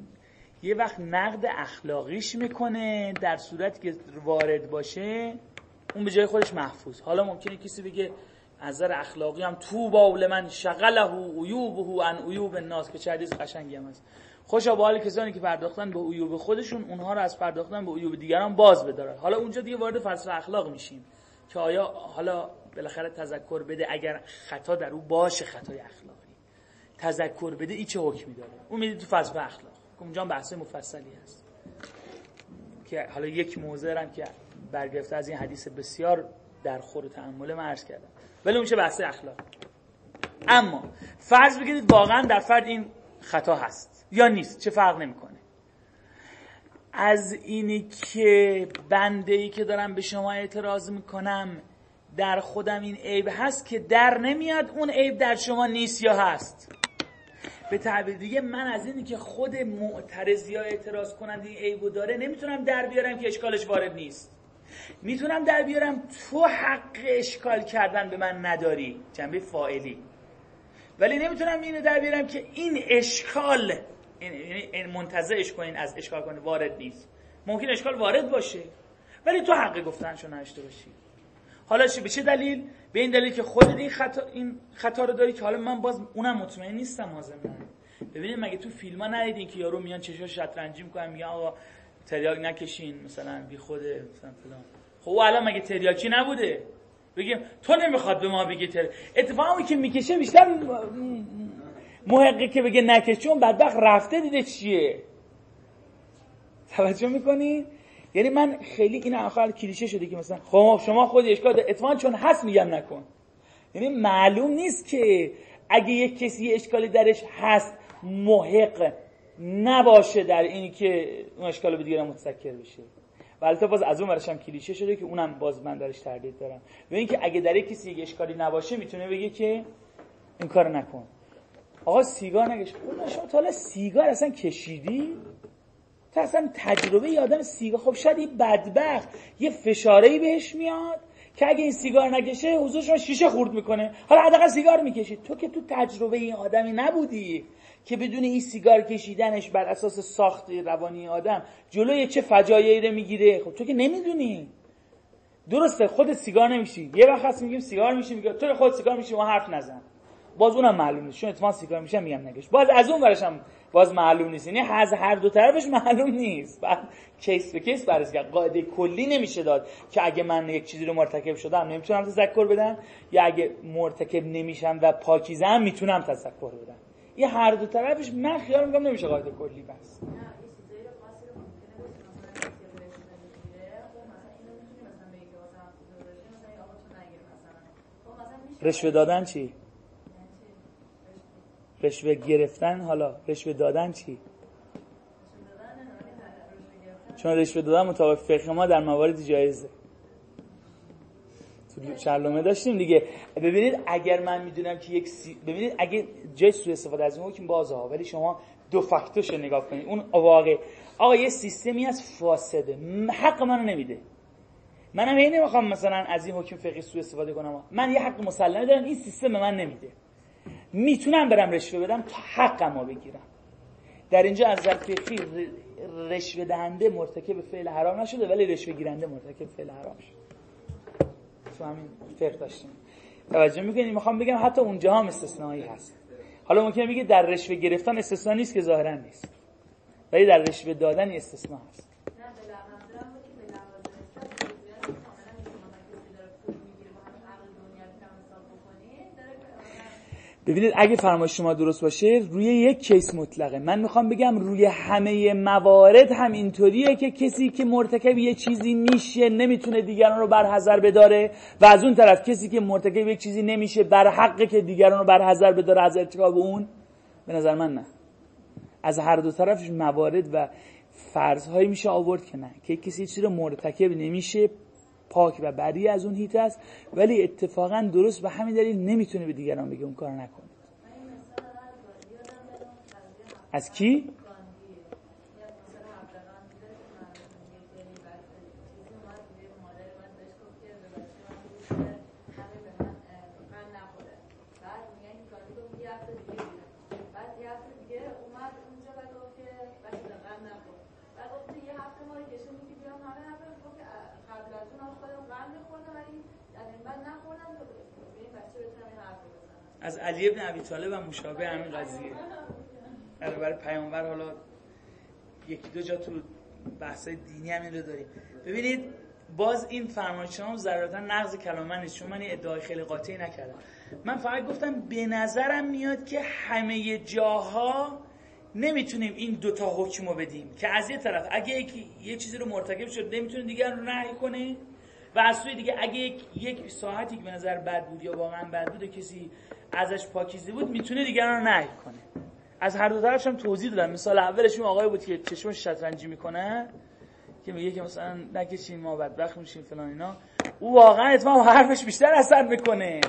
یه وقت نقد اخلاقیش می‌کنه در صورتی که وارد باشه اون به جای خودش محفوظ. حالا ممکنه کسی بگه از نظر اخلاقی هم تو باول من شغله عیوبه ان عیوب الناس که چه قشنگی هم هست. خوشا به حال کسانی که پرداختن به عیوب خودشون اونها رو از پرداختن به عیوب دیگران باز بدارن. حالا اونجا دیگه وارد فلسفه اخلاق میشیم که آیا حالا بالاخره تذکر بده اگر خطا در او باشه خطای اخلاقی. تذکر بده ای چه حکمی داره؟ اون میده تو فلسفه اخلاق. اونجا بحث مفصلی هست. که حالا یک موضع هم که برگرفته از این حدیث بسیار در خور تعمل من کردم. ولی اون چه بحث اخلاق اما فرض بگیرید واقعا در فرد این خطا هست یا نیست چه فرق نمی‌کنه. از اینی که بنده ای که دارم به شما اعتراض می‌کنم در خودم این عیب هست که در نمیاد اون عیب در شما نیست یا هست. به تعبیر دیگه من از اینی که خود معترض یا اعتراض کننده این عیبو داره نمی‌تونم در بیارم که اشکالش وارد نیست. می‌تونم در بیارم تو حق اشکال کردن به من نداری. جنبه فائلی ولی نمی‌تونم اینو در بیارم که این اشکال یعنی منتظرش کنین از اشکال کنه وارد نیست. ممکن اشکال وارد باشه. ولی تو حق گفتنشو نشته باشی. حالا چه به چه دلیل؟ به این دلیل که خودت این خطا این خطا رو داری که حالا من باز اونم مطمئن نیستم حاضر ببینید مگه تو فیلم ها ندیدین که یارو میان چشاش شطرنجی می‌کنن میگن آقا تریاک نکشین مثلا بی خوده مثلا فلان. خب الان مگه تریاکی نبوده؟ بگیم تو نمی‌خواد به ما بگی تر اتفاقی که می‌کشه بیشتر محقق که بگه نکش چون بدبخت رفته دیده چیه؟ توجه می‌کنی؟ یعنی من خیلی این آخر کلیشه شده که مثلا خب شما خود اشکال اتفاقا چون هست میگم نکن. یعنی معلوم نیست که اگه یک کسی اشکالی درش هست محق نباشه در اینی که اون اشکال به دیگران متسکر بشه. و البته باز از اون هم کلیشه شده که اونم باز من درش تردید دارم. و اینکه اگه در کسی یک اشکالی نباشه می‌تونه بگه که این کار نکن. آقا سیگار نکش اون شما تا سیگار اصلا کشیدی؟ اصلا تجربه یادم سیگار خب شاید این بدبخت یه فشارهی بهش میاد که اگه این سیگار نکشه حضور شما شیشه خورد می‌کنه. حالا حداقل سیگار می‌کشید. تو که تو تجربه این آدمی نبودی که بدون این سیگار کشیدنش بر اساس ساخت روانی آدم جلوی چه فجایعی رو می‌گیره؟ خب تو که نمی‌دونی. درسته خودت سیگار نمیشی یه وقت هست میگیم سیگار میشی میگه تو خود سیگار میشی ما حرف نزن. باز اونم معلوم چون اتفاقا سیگار میشم میگم نگش باز از اون ورش هم باز معلوم نیست. یعنی از هر دو طرفش معلوم نیست. بعد کیس به کیس بررسی کرد. قاعده کلی نمیشه داد که اگه من یک چیزی رو مرتکب شدم نمی‌تونم تذکر بدم یا اگه مرتکب نمیشم و پاکیزم می‌تونم تذکر بدم. یه هر دو طرفش من خیال می‌کنم نمیشه قاعده کلی بس. رشوه دادن چی؟ رشوه گرفتن حالا رشوه دادن چی؟ چون رشوه دادن مطابق فقه ما در موارد جایزه. تو شرلومه داشتیم دیگه. ببینید اگر من می‌دونم که یک سی... ببینید اگه جای سوء استفاده از این حکم بازه ها ولی شما دو فاکتورش نگاه کنید. اون واقع. آقا یه سیستمی از فاسده. حق منو نمیده. منم هی نمی‌خوام مثلا از این حکم فقهی سوء استفاده کنم. من یه حق مسلمه دارم این سیستم به من نمیده. می‌تونم برم رشوه بدم تا حقمو بگیرم. در اینجا از نظر فقهی رشوه دهنده مرتکب فعل حرام نشده ولی رشوه گیرنده مرتکب فعل حرام شده. تو همین فقه داشتیم. توجه می‌کنید می‌خوام بگم حتی اونجا هم استثنایی هست. حالا ممکنه میگه در رشوه گرفتن استثنا نیست که ظاهرا نیست. ولی در رشوه دادن استثنا هست. ببینید اگه فرمایش شما درست باشه روی یک کیس مطلقه. من می‌خوام بگم روی همه موارد هم اینطوریه که کسی که مرتکب یه چیزی میشه نمی‌تونه دیگران رو بر حذر بداره و از اون طرف کسی که مرتکب یک چیزی نمیشه بر حقه که دیگران رو بر حذر بداره از ارتکاب اون؟ به نظر من نه. از هر دو طرفش موارد و فرضهایی میشه آورد که نه. که کسی چیزی رو مرتکب نمیشه پاک و بری از اون هیت است ولی اتفاقا درست به همین دلیل نمی‌تونه به دیگران بگه اون کار نکنید از کی؟ از علی ابن ابی طالب و مشابه همین قضیه. برای پیامبر حالا یکی دو جا تو بحث دینی همین رو داریم. ببینید باز این فرمایش هم ضرورتا نقض کلام من نیست چون من ادعای خیلی قاطعی نکردم. من فقط گفتم به نظرم میاد که همه جاها نمی‌تونیم این دوتا حکم رو بدیم. که از یه طرف اگه یکی یه چیزی رو مرتکب شد نمی‌تونه دیگر رو نهی کنه. و از سوی دیگه اگه یک, یک ساعتی که به نظر بد بود یا واقعا بد بود کسی ازش پاکیزه بود می‌تونه دیگران رو نهی کنه. از هر دو طرفش هم توضیح دادم. مثال اولش اون آقای بود که چشمش شطرنجی می‌کنه که میگه که مثلا نکشیم ما بدبخت میشیم فلان اینا. او واقعا اتفاقا حرفش بیشتر اثر می‌کنه.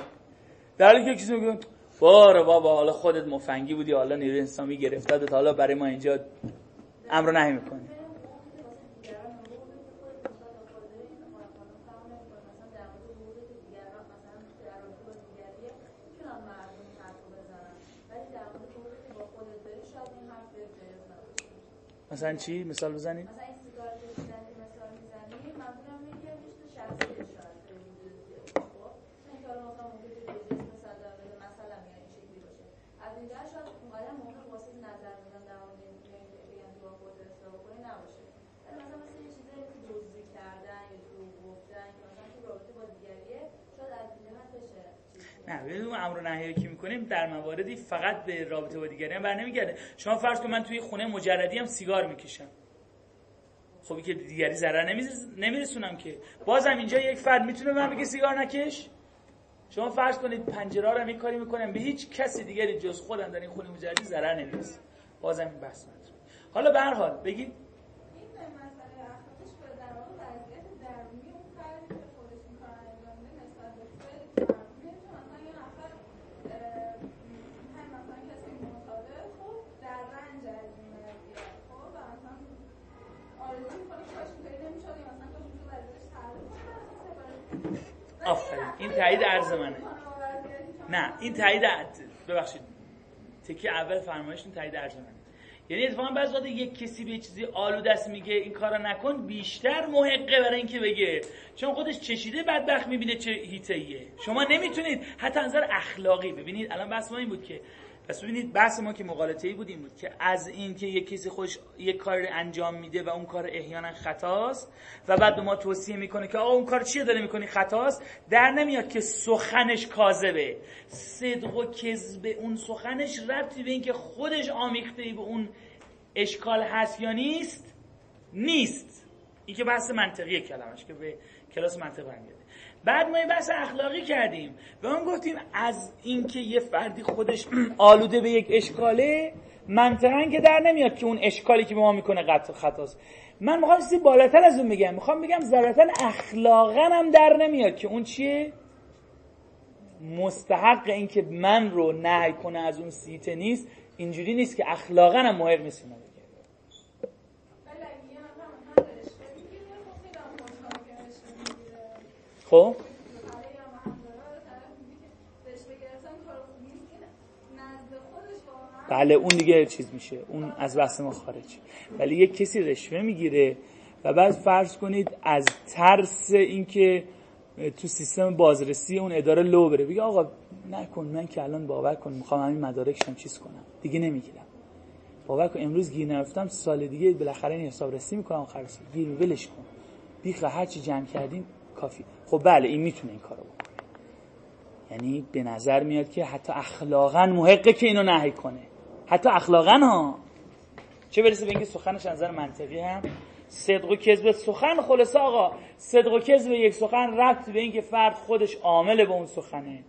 در حالی که کسی میگه باره بابا حالا خودت مفنگی بودی حالا نیروی انسانی گرفته حالا برای ما اینجا امر نهی می‌کنه مثلا چی؟ مثال بزنید مثلا این سیگار کشیدن که مثال می‌زنی منظورم اینه که رشد شخصی اشاره خب این کار مثلا ممکنه که بجز مثلا در مورد مثلا میگن این شکلی باشه از اینجا شاید اونقدر ممکن واسه نظر میدن در مورد اینکه بگن تو خود اصلاح کنی نباشه ولی مثلا مثلا یه چیزی که دزدی کردن یا دروغ گفتن که مثلا تو رابطه با دیگریه شاید از این جهت بشه نه ببین اون امر نهی که می‌کنیم در مواردی فقط به رابطه با دیگری بر نمیگرده. شما فرض کن من توی خونه مجردی هم سیگار می‌کشم. خب که دیگری ضرر نمیرسونم که. بازم اینجا یک فرد می‌تونه من بگه سیگار نکش. شما فرض کنید پنجره رو این کاری می‌کنم به هیچ کسی دیگری جز خودم در این خونه مجردی ضرر نمی‌رسه. بازم این بحث حالا به هر حال بگید تایید عرض منه. نه این تایید ببخشید. تکی اول فرمایشتون تایید عرض منه. یعنی اتفاقا بعضی وقت یک کسی به چیزی آلو دست میگه این کارو نکن بیشتر محقه برای اینکه بگه. چون خودش چشیده بدبخت می‌بینه چه هیتهیه شما نمی‌تونید حتی نظر اخلاقی ببینید الان بحث ما این بود که پس ببینید بحث ما که مقالطه ای بود این بود که از این که یک کسی خوش یک کار انجام میده و اون کار احیانا خطاست و بعد به ما توصیه می‌کنه که آقا اون کار چیه داره می‌کنی؟ خطاست. در نمیاد که سخنش کاذبه. صدق و کذب اون سخنش ربطی به اینکه خودش آمیخته ای به اون اشکال هست یا نیست نیست. این که بحث منطقی کلمش که به کلاس منطق برمیاد بعد ما یه بحث اخلاقی کردیم. و اون گفتیم از اینکه یه فردی خودش آلوده به یک اشکاله منطقا که در نمیاد که اون اشکالی که به ما می‌کنه قطع خطاست من می‌خوام چیزی بالاتر از اون بگم. می‌خوام بگم ضرورتا اخلاقا هم در نمیاد که اون چیه؟ مستحق اینکه من رو نهی کنه از اون سیته نیست. اینجوری نیست که اخلاقا هم محق نیست خب؟ بله اون دیگه چیز میشه. اون از بحث ما خارج. ولی یک کسی رشوه می‌گیره و بعد فرض کنید از ترس اینکه تو سیستم بازرسی اون اداره لو بره. بگه آقا نکن من که الان باور کن می‌خوام همین مدارکشم چیز کنم. دیگه نمی‌گیرم. باور کن امروز گیر نرفتم سال دیگه بالاخره این حساب رسی می‌کنم آخر سال. گیر ولش کن. بیخ هر چی جمع کردیم کافی. خب بله این می‌تونه این کارو بکنه. یعنی به نظر میاد که حتی اخلاقا محقه که اینو نهی کنه. حتی اخلاقا ها. چه برسه به اینکه سخنش نظر منطقی هم صدق و کذب. سخن خلاصه آقا صدق و کذب یک سخن رفت به اینکه فرد خودش عامل به اون سخنه.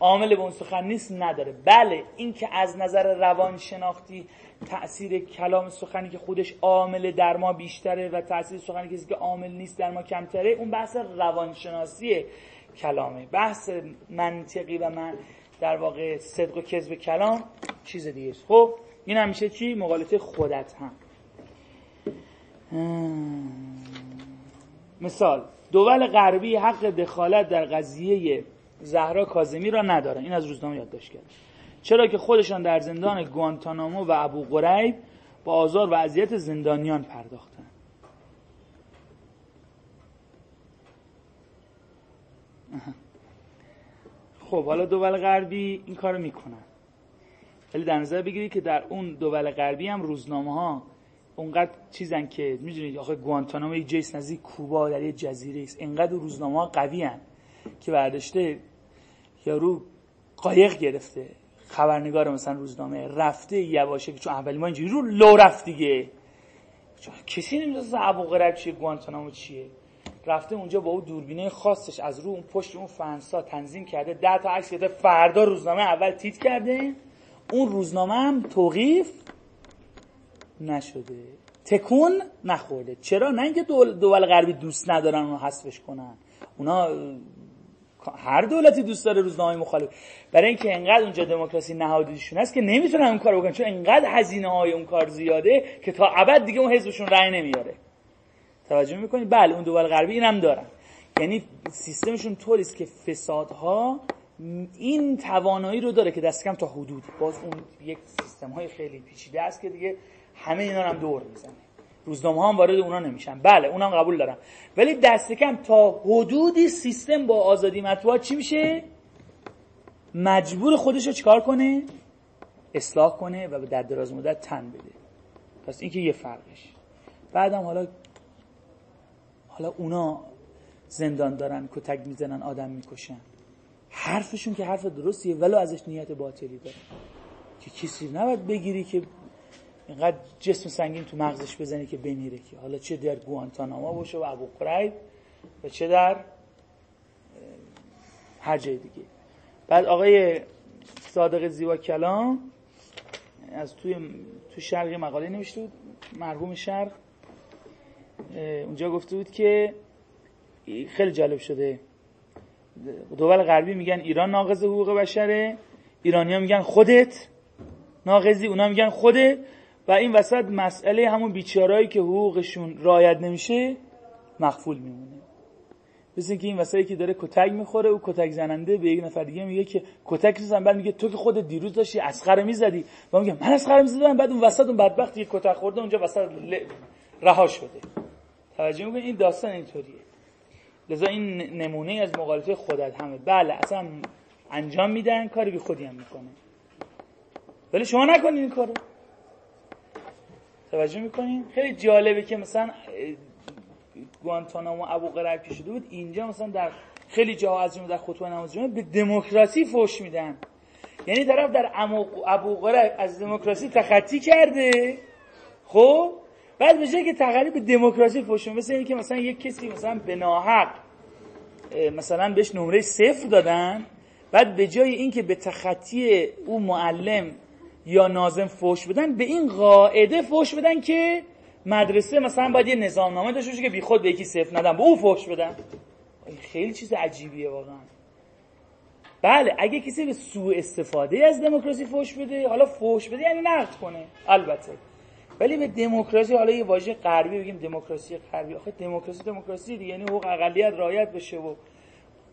عامل به اون سخن نیست نداره. بله اینکه از نظر روان شناختی تاثیر کلام سخنی که خودش عامل در ما بیشتره و تاثیر سخنی کسی که عامل نیست در ما کمتره اون بحث روانشناسی کلامه. بحث منطقی و من در واقع صدق و کذب کلام چیز دیگه است. خب این همیشه چی؟ مقالطه خودت هم. مثال دول غربی حق دخالت در قضیه زهرا کازمی را ندارن. این از روزنامه یادداشت کرد چرا که خودشان در زندان گوانتانامو و ابو غریب با آزار و اذیت زندانیان پرداختن خب حالا دول غربی این کارو می‌کنن. ولی در نظر بگیرید که در اون دول غربی هم روزنامه ها اونقدر چیزن که می‌دونید آخه گوانتانامو یه جیس نزدیک کوبا در یه جزیره است. اینقدر روزنامه ها قوی هن که برداشته یارو قایق گرفته. خبرنگار مثلا روزنامه رفته یواشه که چون اولی ما اینجوری رو لو رفت دیگه. کسی نمی‌دونه ابو غرب چیه گوانتانامو چیه. رفته اونجا با اون دوربینه خاصش از رو اون پشت اون فنسا تنظیم کرده ده تا عکس گرفته فردا روزنامه اول تیت کرده. اون روزنامه هم توقیف نشده. تکون نخورده. چرا؟ نه اینکه دول, دول غربی دوست ندارن اونو حذفش کنن. اونا هر دولتی دوست داره روزنامه مخالف. برای اینکه انقدر اونجا دموکراسی نهادیشون هست که نمی‌تونن اون کارو بکنن چون انقدر هزینه های اون کار زیاده که تا ابد دیگه اون حزبشون رأی نمیاره. توجه می‌کنید بله اون دول غربی اینم دارن. یعنی سیستمشون طوریست که فسادها این توانایی رو داره که دست کم تا حدود. باز اون یک سیستم های خیلی پیچیده است که دیگه همه اینا هم دور می‌زنه. روزنامه هم وارد اونا نمیشن. بله اونم قبول دارم. ولی دست کم تا حدودی سیستم با آزادی مطبوعات چی میشه؟ مجبور خودش رو چیکار کنه؟ اصلاح کنه و در دراز مدت تن بده. پس این که یه فرقش. بعدم حالا حالا اونا زندان دارن کتک می‌زنن آدم می‌کشن. حرفشون که حرف درستیه ولو ازش نیت باطلی داره. که کسی نباید بگیری که اینقدر جسم سنگین تو مغزش بزنی که بمیره که. حالا چه در گوانتاناما باشه و ابو قریب و چه در هر جای دیگه. بعد آقای صادق زیبا کلام از توی تو شرق مقاله نوشته بود مرحوم شرق اونجا گفته بود که خیلی جالب شده. دول غربی میگن ایران ناقض حقوق بشره ایرانی ها میگن خودت ناقضی اونا میگن خودت. و این وسط مسئله همون بیچارهایی که حقوقشون رایت نمیشه مخفول میمونه. مثل اینکه این وسایلی که داره کتک می‌خوره او کتک زننده به یک نفر دیگه میگه که کتک می‌زنم بعد میگه تو که خود دیروز داشتی اسخر می‌زدی. و میگه من اسخر می‌زدم بعد اون وسط اون بدبخت یه کتک خورده اونجا وسط رها شده توجه این داستان اینطوریه. لذا این نمونه از مقالطه خودت همه. بله اصلا انجام میدن کاری بی خودی هم می‌کنه ولی شما نکنید این کارو. توجه می‌کنین؟ خیلی جالبه که مثلا گوانتانامو ابو قرب که شده بود. اینجا مثلا در خیلی جاها از جمله در خطبه نماز جمعه به دموکراسی فوش میدن. یعنی طرف در ابو قرب از دموکراسی تخطی کرده. خب؟ بعد جایی که تقریب به دموکراسی فوش مثل اینکه که مثلا یک کسی مثلا به ناحق مثلا بهش نمره صفر دادن بعد به جای اینکه به تخطی او معلم یا نازم فوش بدن به این قاعده فوش بدن که مدرسه مثلا باید یه نظام نامه داشته باشه که بیخود به یکی صفر ندن به او فوش بدن. خیلی چیز عجیبیه واقعا. بله اگه کسی به سوء استفاده از دموکراسی فوش بده حالا فوش بده یعنی نقد کنه. البته. ولی به دموکراسی حالا یه واژه غربی بگیم دموکراسی غربی. آخه دموکراسی دموکراسی دیگه یعنی حقوق اقلیت رعایت بشه و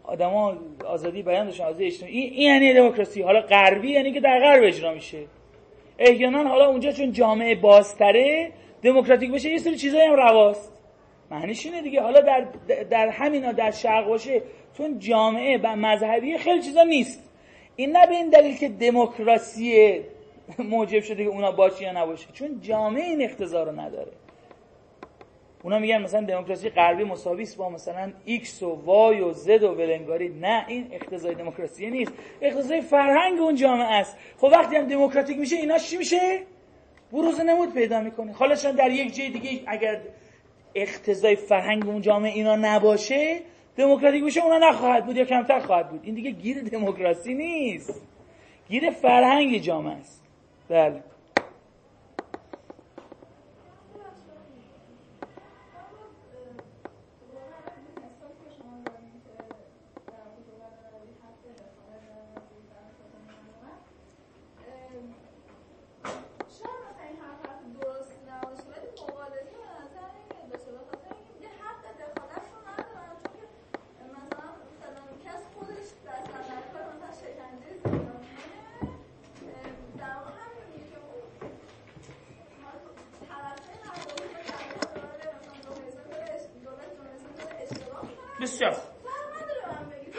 آدما آزادی بیان داشتن آزادی اجتماعی. این, این یعنی دموکراسی. حالا غربی یعنی که در غرب اجرا میشه. احیانا حالا اونجا چون جامعه بازتره دموکراتیک بشه یه سری چیزایی هم رواست. معنیش اینه دیگه. حالا در در همینا در شرق باشه چون جامعه و مذهبی خیلی چیزا نیست. این نه به این دلیل که دموکراسی موجب شده که اونا باشه یا نباشه. چون جامعه این اقتضا رو نداره. اونا میگن مثلا دموکراسی غربی مساوی با مثلا ایکس و وای و زد و ولنگاری. نه این اقتضای دموکراسی نیست. اقتضای فرهنگ اون جامعه است. خب وقتی هم دموکراتیک میشه اینا چی میشه؟ بروز نمود پیدا می‌کنه. حالا در یک جای دیگه اگر اقتضای فرهنگ اون جامعه اینا نباشه دموکراتیک بشه اونا نخواهد بود یا کمتر خواهد بود. این دیگه گیر دموکراسی نیست. گیر فرهنگ جامعه است. بله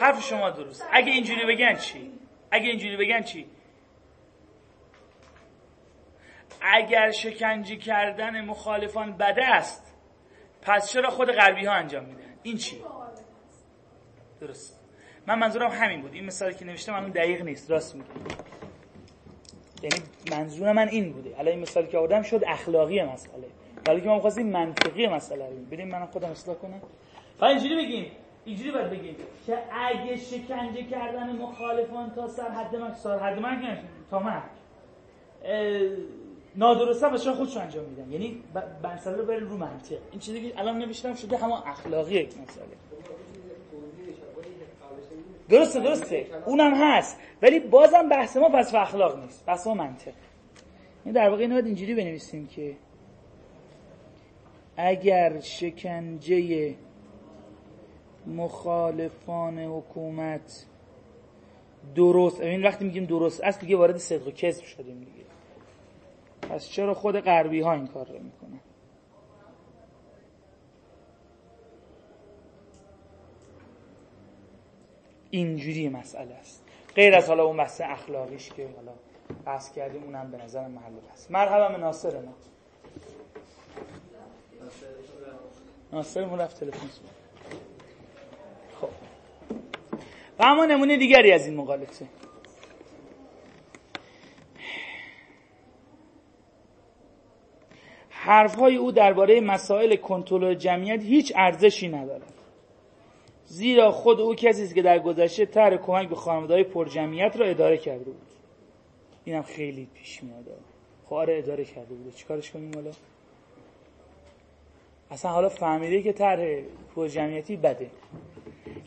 حرف شما درست اگه اینجوری بگن چی؟ اگه اینجوری بگن چی؟ اگر شکنجه کردن مخالفان بده است پس چرا خود غربی ها انجام میدن؟ این چی؟ درست. من منظورم همین بود. این مثالی که نوشتم اون دقیق نیست. راست میگم یعنی منظور من این بوده. الان این مثالی که آوردم شد اخلاقی مسئله. ولی که ما می‌خواستیم منطقی مسئله رو ببینیم. من خودم اصلاح کنم. فقط اینجوری بگیم. اینجوری باید بگیم که اگه شکنجه کردن مخالفان تا سر حد من سر حد من تا من. نادرسته و چرا خودشو انجام میدن. یعنی مسئله رو بریم رو منطق. این چیزی که الان نوشتم شده همون اخلاقی مسئله. درسته درسته. اونم هست. ولی بازم بحث ما پس اخلاق نیست. بحث ما منطق. این در واقع اینو باید اینجوری بنویسیم که اگر شکنجه مخالفان حکومت. درست. این وقتی میگیم درست است دیگه وارد صدق و کذب شدیم دیگه. پس چرا خود غربی ها این کار رو می‌کنن؟ اینجوری مسئله است. غیر از حالا اون بحث اخلاقیش که حالا بحث کردیم اونم به نظر محل است مرحبا ناصر ما. ناصر رفت تلفن و اما نمونه دیگری از این مقالطه. حرفهای او درباره مسائل کنترل جمعیت هیچ ارزشی ندارد. زیرا خود او کسی است که در گذشته طرح کمک به خانواده پر جمعیت را اداره کرده بود. اینم خیلی پیش میاد. خب آره اداره کرده بود چیکارش کنیم حالا؟ اصلا حالا فهمیده که طرح پر جمعیتی بده.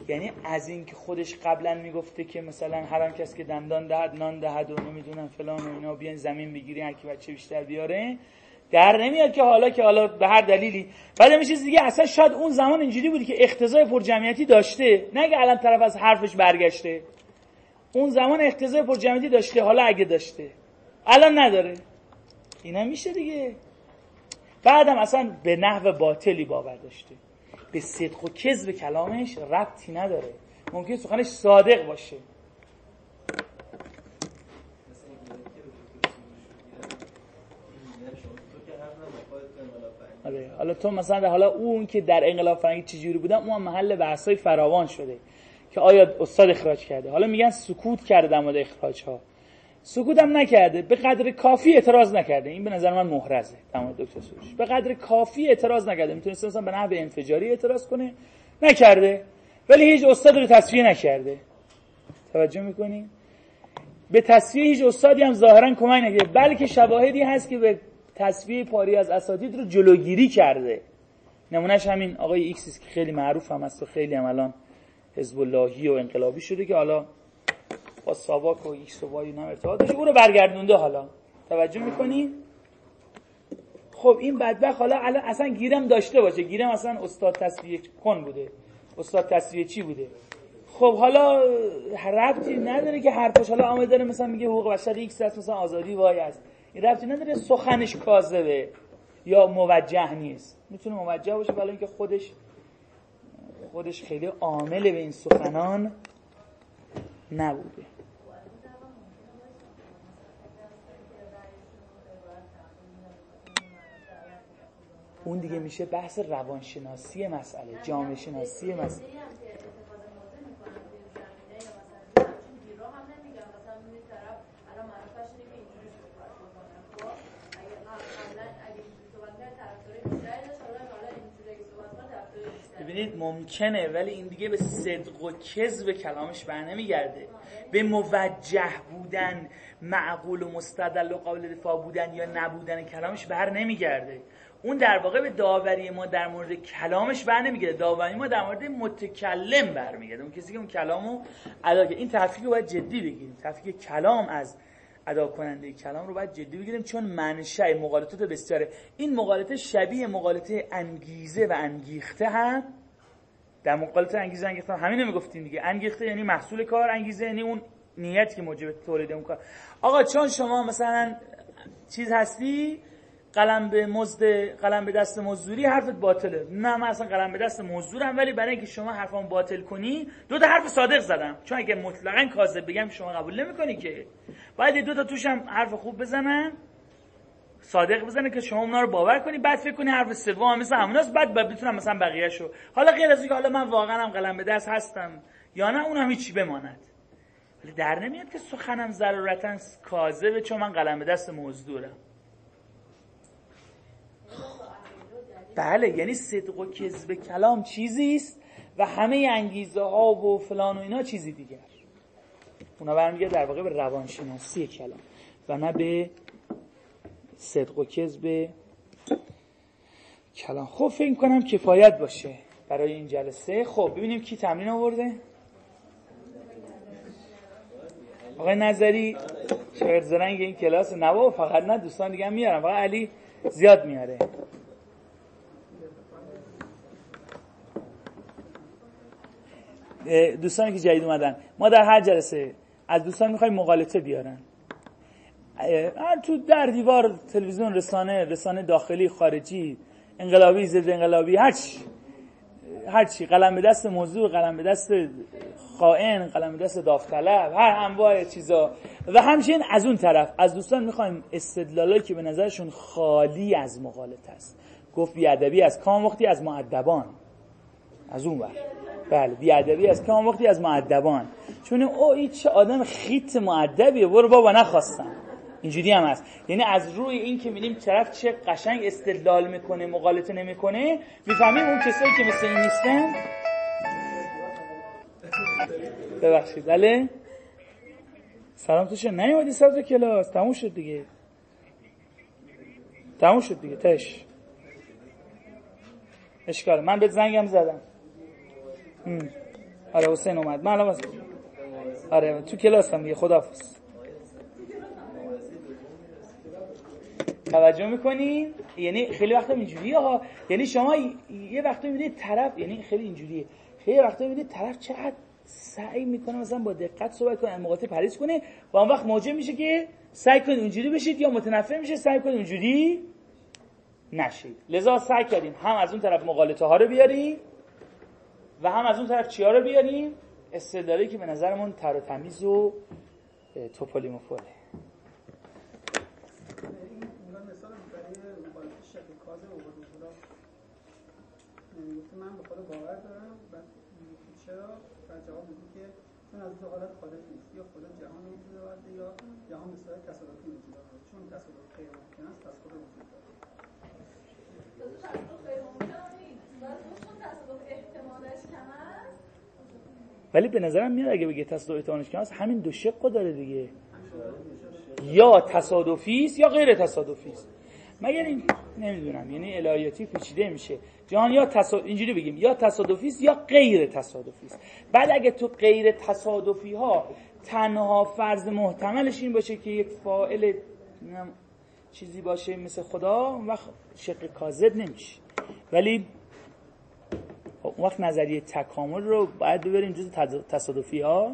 یعنی از اینکه خودش قبلا می‌گفته که مثلا هر کس که دندان دهد نان دهد و نمی‌دونم فلان و اینا بیان زمین بگیری هر کی بچه بیشتر بیاره در نمیاد که حالا که حالا به هر دلیلی. بعد میشه دیگه اصلا شاید اون زمان اینجوری بودی که اختزای پر جمعیتی داشته نه که الان طرف از حرفش برگشته. اون زمان اختزای پر جمعیتی داشته حالا اگه داشته. الان نداره. اینا میشه دیگه. بعدم اصلا به نحو باطلی باور داشته. به صدق و کذب کلامش ربطی نداره. ممکن سخنش صادق باشه. آره حالا تو مثلا حالا اون که در انقلاب فرنگی چجوری بودن اون محل بحثای فراوان شده که آیا استاد اخراج کرده. حالا میگن سکوت کرده در مورد اخراج ها سکوت هم نکرده. به قدر کافی اعتراض نکرده. این به نظر من محرزه. مورد دکتر سروش به قدر کافی اعتراض نکرده. می‌تونست مثلا به نحو انفجاری اعتراض کنه. نکرده. ولی هیچ استاد رو تصفیه نکرده. توجه می‌کنی؟ به تصفیه هیچ استادی هم ظاهرا کمک نکرده. بلکه شواهدی هست که به تصفیه پاری از اساتید رو جلوگیری کرده. نمونهش همین آقای x که خیلی معروف هم است و خیلی هم الان ضد انقلابی شده که حالا با ساواک و x و y ارتباط داشته او رو برگردونده حالا. توجه می‌کنی؟ خب این بدبخت حالا الان اصلا گیرم داشته باشه. گیرم اصلا استاد تصفیه کن بوده. استاد تصفیه چی بوده؟ خب حالا ربطی نداره که حرفش حالا آمده داره مثلا میگه حقوق بشر x هست مثلا آزادی y است این ربطی نداره سخنش کاذبه یا موجه نیست. می‌تونه موجه باشه ولی اینکه خودش خودش خیلی عامل به این سخنان نبوده. اون دیگه میشه بحث روانشناسی مسئله جامعه شناسی مسئله. ببینید ممکنه ولی این دیگه به صدق و کذب کلامش بر نمیگرده. به موجه بودن معقول و مستدل و قابل دفاع بودن یا نبودن کلامش بر نمیگرده. اون در واقع به داوری ما در مورد کلامش بر نمیگرده. داوری ما در مورد متکلم برمیگرده اون کسی که اون کلامو ادا این تفکیک رو باید جدی بگیریم. تفکیک کلام از ادا کننده کلام رو باید جدی بگیریم چون منشأ مقالطات بسیاره. این مقالطه شبیه مقالطه انگیزه و انگیخته هم. در مقالطه انگیزه انگیخته همین می‌گفتیم دیگه. انگیخته یعنی محصول کار انگیزه یعنی اون نیت که موجب تولید اون کار. آقا چون شما مثلا چیز هستی؟ قلم به مزد قلم به دست مزدوری حرفت باطله. نه من اصلا قلم به دست مزدورم ولی برای اینکه شما حرفم باطل کنی دو تا حرف صادق زدم. چون اگه مطلقا کاذب بگم شما قبول نمی‌کنی که. باید دو تا توش هم حرف خوب بزنم. صادق بزنه که شما اونا رو باور کنی بعد فکر کنی حرف سوم مثل هموناست بعد بتونم مثلا بقیه شو حالا غیر از اینکه حالا من واقعا هم قلم به دست هستم یا نه اونم هیچی بماند. ولی در نمیاد که سخنم ضرورتا کاذبه چون من قلم به دست مزدورم. بله یعنی صدق و کذب کلام چیزی است و همه انگیزه ها و فلان و اینا چیزی دیگر اونا برمیگه در واقع به روانشناسی کلام و نه به صدق و کذب کلام. خب فکر کنم کفایت باشه برای این جلسه. خب ببینیم کی تمرین آورده. آقای نظری شاید زرنگ این کلاس نوا فقط نه دوستان دیگه میارم فقط علی زیاد میاره. دوستانی که جدید اومدن. ما در هر جلسه از دوستان می‌خوایم مقالطه بیارن. تو در دیوار تلویزیون رسانه رسانه داخلی خارجی انقلابی ضد انقلابی هر چی. هر چی. قلم به دست موضوع قلم به دست خائن قلم به دست داوطلب هر انواع چیزا. و همچنین از اون طرف از دوستان می‌خوایم استدلالایی که به نظرشون خالی از مقالطه است. گفت بیادبی از کام وقتی از معدبان از اون وقت بله بیادبی از کام وقتی از معدبان چون او این چه آدم خیت معدبیه برو بابا نخواستم. اینجوری هم هست. یعنی از روی این که می‌بینیم طرف چه قشنگ استدلال می‌کنه مقالطه نمی‌کنه می‌فهمیم اون کسایی که مثل این نیستن؟ ببخشید. بله؟ سلام توشه نیومدی سبز کلاس. تموم شد دیگه. تموم شد دیگه. تش. اشکال. من به زنگم زدم. آره حسین اومد. من الان آره تو کلاس هم دیگه خدافظ توجه می‌کنین یعنی خیلی وقتا اینجوریه ها. یعنی شما یه وقتا می‌بینید طرف یعنی خیلی اینجوریه. خیلی وقتا می‌بینید طرف چقدر سعی می‌کنه مثلا با دقت صحبت کنه موقعیت پریز کنه و اون وقت موجه میشه که سعی کنید اونجوری بشید یا متنفر میشه سعی کنید اونجوری نشید. لذا سعی کردیم هم از اون طرف مقالطه ها رو بیاریم و هم از اون طرف چیا رو بیاریم؟ استدلالی که به نظرمون تر و تمیز و توپولیموفوله من به خدا باور دارم و چرا؟ و جواب میدی که چون از دو حالت خارج نیست. یا خدا جهان وجود آورده یا جهان به صورت تصادفی وجود آورده چون تصادف غیر ممکن است پس خدا وجود داره. ولی به نظرم میاد اگه بگه تصادف احتمالش کم است همین دو شق داره دیگه. یا تصادفی است یا غیر تصادفی است. مگر این نمی‌دونم یعنی الهیاتی پیچیده میشه. جهان یا تصاد... اینجوری بگیم یا تصادفی است یا غیر تصادفی است. بعد اگه تو غیر تصادفی ها تنها فرض محتملش این باشه که یک فاعل چیزی باشه مثل خدا وقت شق کاذب نمیشه. ولی خب، اون وقت نظریه تکامل رو باید ببریم جز تصادفی ها.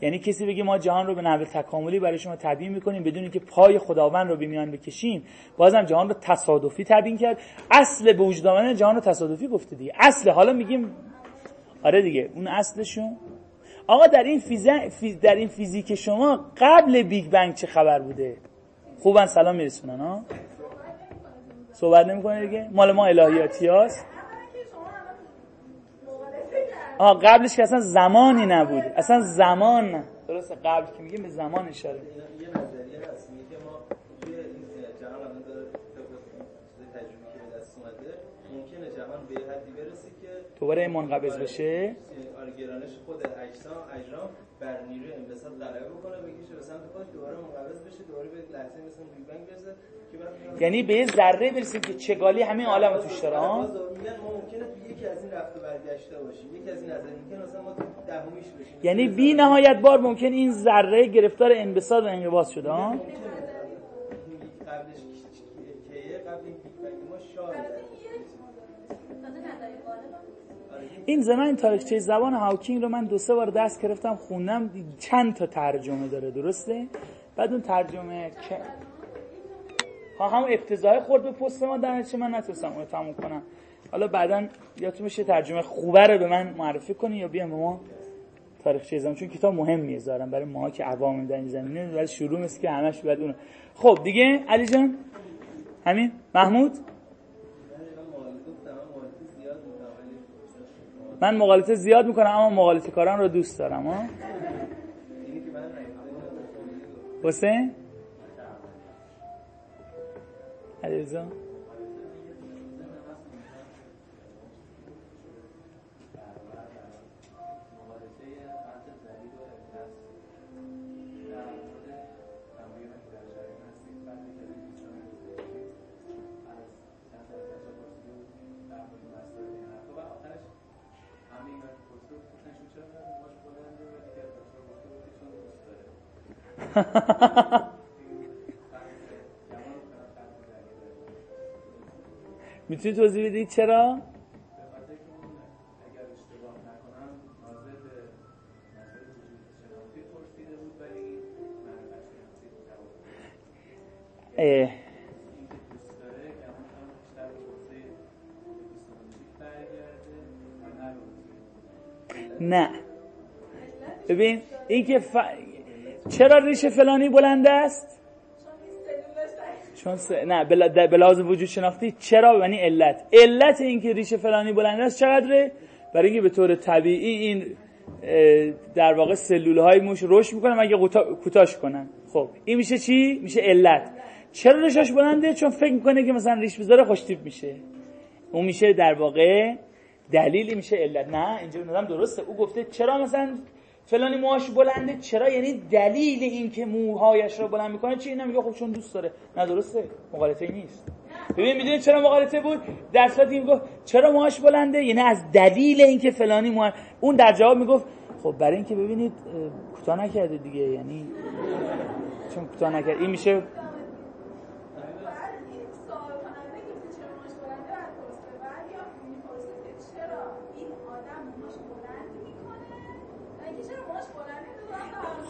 یعنی کسی بگه ما جهان رو به نحو تکاملی برای شما تبیین می‌کنیم بدون اینکه پای خداوند رو به میان بکشیم بازم جهان رو تصادفی تبیین کرد. اصل به وجود آمدن جهان رو تصادفی گفته دیگه. اصل حالا میگیم آره دیگه اون اصلشون. آقا در این فیز... در این فیزیک شما قبل بیگ بنگ چه خبر بوده؟ خوبن سلام میرسونن ها؟ صحبت نمی‌کنه دیگه. مال ما الهیاتی هست آه قبلش که اصلا زمانی نبود. اصلا زمان درسته قبل که میگه به زمان اشاره. یه نظریه هست میگه ما توی این جهان الان داره تجربی که به دست اومده ممکنه جهان به حدی برسه که دوباره منقبض بشه. آره گرانش خود اجسام اجرام بر نیروی انبساط غلبه بکنه بکشه به سمت خودش دوباره منقبض بشه دوباره به لحظه مثل بیگ بنگ برسه یعنی به یه ذره برسیم که چگالی همین عالم توش داره ها میگن ما ممکنه یکی از این رفت و برگشته باشیم یکی از این نظر ممکن مثلا ما دهمیش بشیم. یعنی بی نهایت بار ممکن این ذره گرفتار انبساط و انقباض شده ها این زمان تاریخچه زبان هاوکینگ رو من دو سه بار دست گرفتم خوندم چند تا ترجمه داره درسته؟ بعد اون ترجمه که هم افتضاح خورد به پست ما در من نتونستم اون تموم کنم. حالا بعدا یادتون میشه ترجمه خوبه رو به من معرفی کنی یا بیام ما تاریخچه زمان چون کتاب مهمیه زارم برای ما که عوام در این زمینه ولی شروع مثل که همش باید اون خب دیگه علی جان همین؟ محمود؟ من مقالطه زیاد می‌کنم اما مقالطه کاران رو دوست دارم ها؟ حسین؟ علیرضا؟ می‌تونی توضیح بدید چرا؟ نه ببین این که ف... چرا ریش فلانی بلند است؟ چون س... نه بلاز وجود شناختی چرا یعنی علت؟ علت اینکه ریش فلانی بلند است چقدره؟ برای اینکه به طور طبیعی این در واقع سلول های موش رشد می‌کنن مگه کوتاش کنن. خب این میشه چی؟ میشه علت. چرا ریشش بلنده؟ چون فکر می‌کنه که مثلا ریش بذاره خوشتیپ میشه. اون میشه در واقع دلیلی میشه علت. نه اینجا نظام درسته. او گفته چرا مثلا فلانی موهاش بلنده چرا؟ یعنی دلیل این که موهایش رو بلند می‌کنه چی؟ اینا میگه خب چون دوست داره. نه درسته. نیست. ببین می‌دونید چرا مغالطه بود؟ در صورتی این گفت چرا موهاش بلنده؟ یعنی از دلیل اینکه فلانی موها اون در جواب می‌گفت خب برای اینکه ببینید کوتاه نکرده دیگه. یعنی چون کوتاه نکرد. این میشه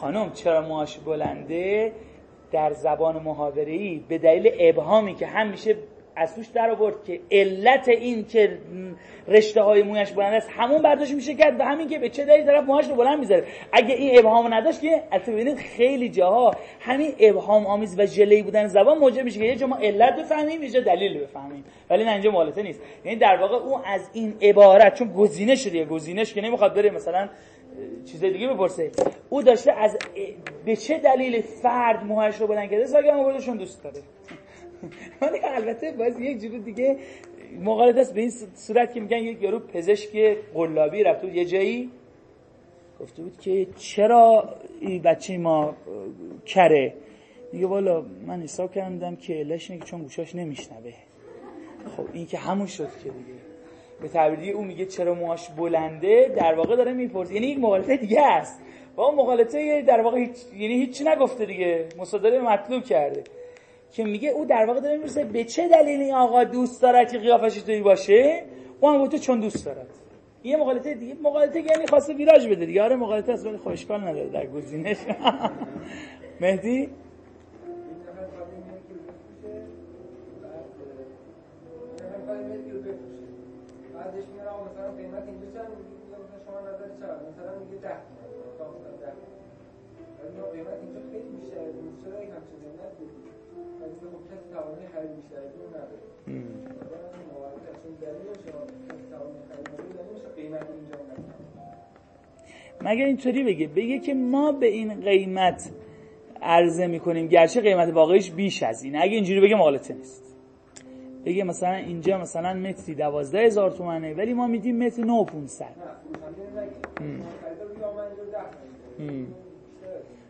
خانم چرا موهاش بلنده؟ در زبان محاوره ای به دلیل ابهامی که هم میشه از توش در آورد که علت این که رشته های مویش بلند است همون برداشت میشه کرد و همین که به چه دلیل طرف موهاش رو بلند می‌ذاره. اگه این ابهام نداشت که البته ببینید خیلی جاها همین ابهام آمیز و ژله بودن زبان موجب میشه که یه جا ما علت بفهمیم یه جا دلیل بفهمیم. ولی نه اینجا مغالطه نیست. یعنی در واقع اون از این عبارت چون گزینش شده گزینش که نمی‌خواد بره مثلا چیز دیگه بپرسه. او داشته از به چه دلیل فرد موهاش رو بلند کرده؟ ساگه دوست داره. ولی البته باز یک جور دیگه مقالط است به این صورت که میگن یک یارو پزشک قلابی رفته بود. یه جایی گفته بود که چرا این بچه ما کره؟ میگه والا من حساب کردم که علش اینه که چون گوشاش نمیشنوه. خب این که همون شد که دیگه. به تعبیری اون میگه چرا موهاش بلنده؟ در واقع داره می‌پرسه. یعنی یک مقالطه دیگه است. و اون مقالطه در واقع هیچ یعنی هیچی نگفته دیگه. مصادره مطلوب کرده. که میگه او در واقع داره می‌رسه به چه دلیل این آقا دوست دارد که قیافش توی باشه؟ او هم گفته چون دوست دارد. یه مقالطه دیگه مقالطه یعنی خواسته ویراج بده دیگه. آره مقالطه است ولی خوشکال نداره در گزینش. مهدی؟ مثلا قیمت اینجا چند شما نظر چقدر مثلا میگه 10 تومن مثلا 10 ولی ما قیمت اینجا خیلی بیشتره چرا این همچین قیمت ولی کسی توانایی خرید بیشتری رو نداره. مگر اینطوری بگه؟ بگه که ما به این قیمت عرضه می‌کنیم گرچه قیمت واقعیش بیش از این اگه اینجوری بگه مغالطه نیست. بگه مثلا اینجا مثلا متری دوازده هزار تومنه ولی ما میدیم متر نو پونسد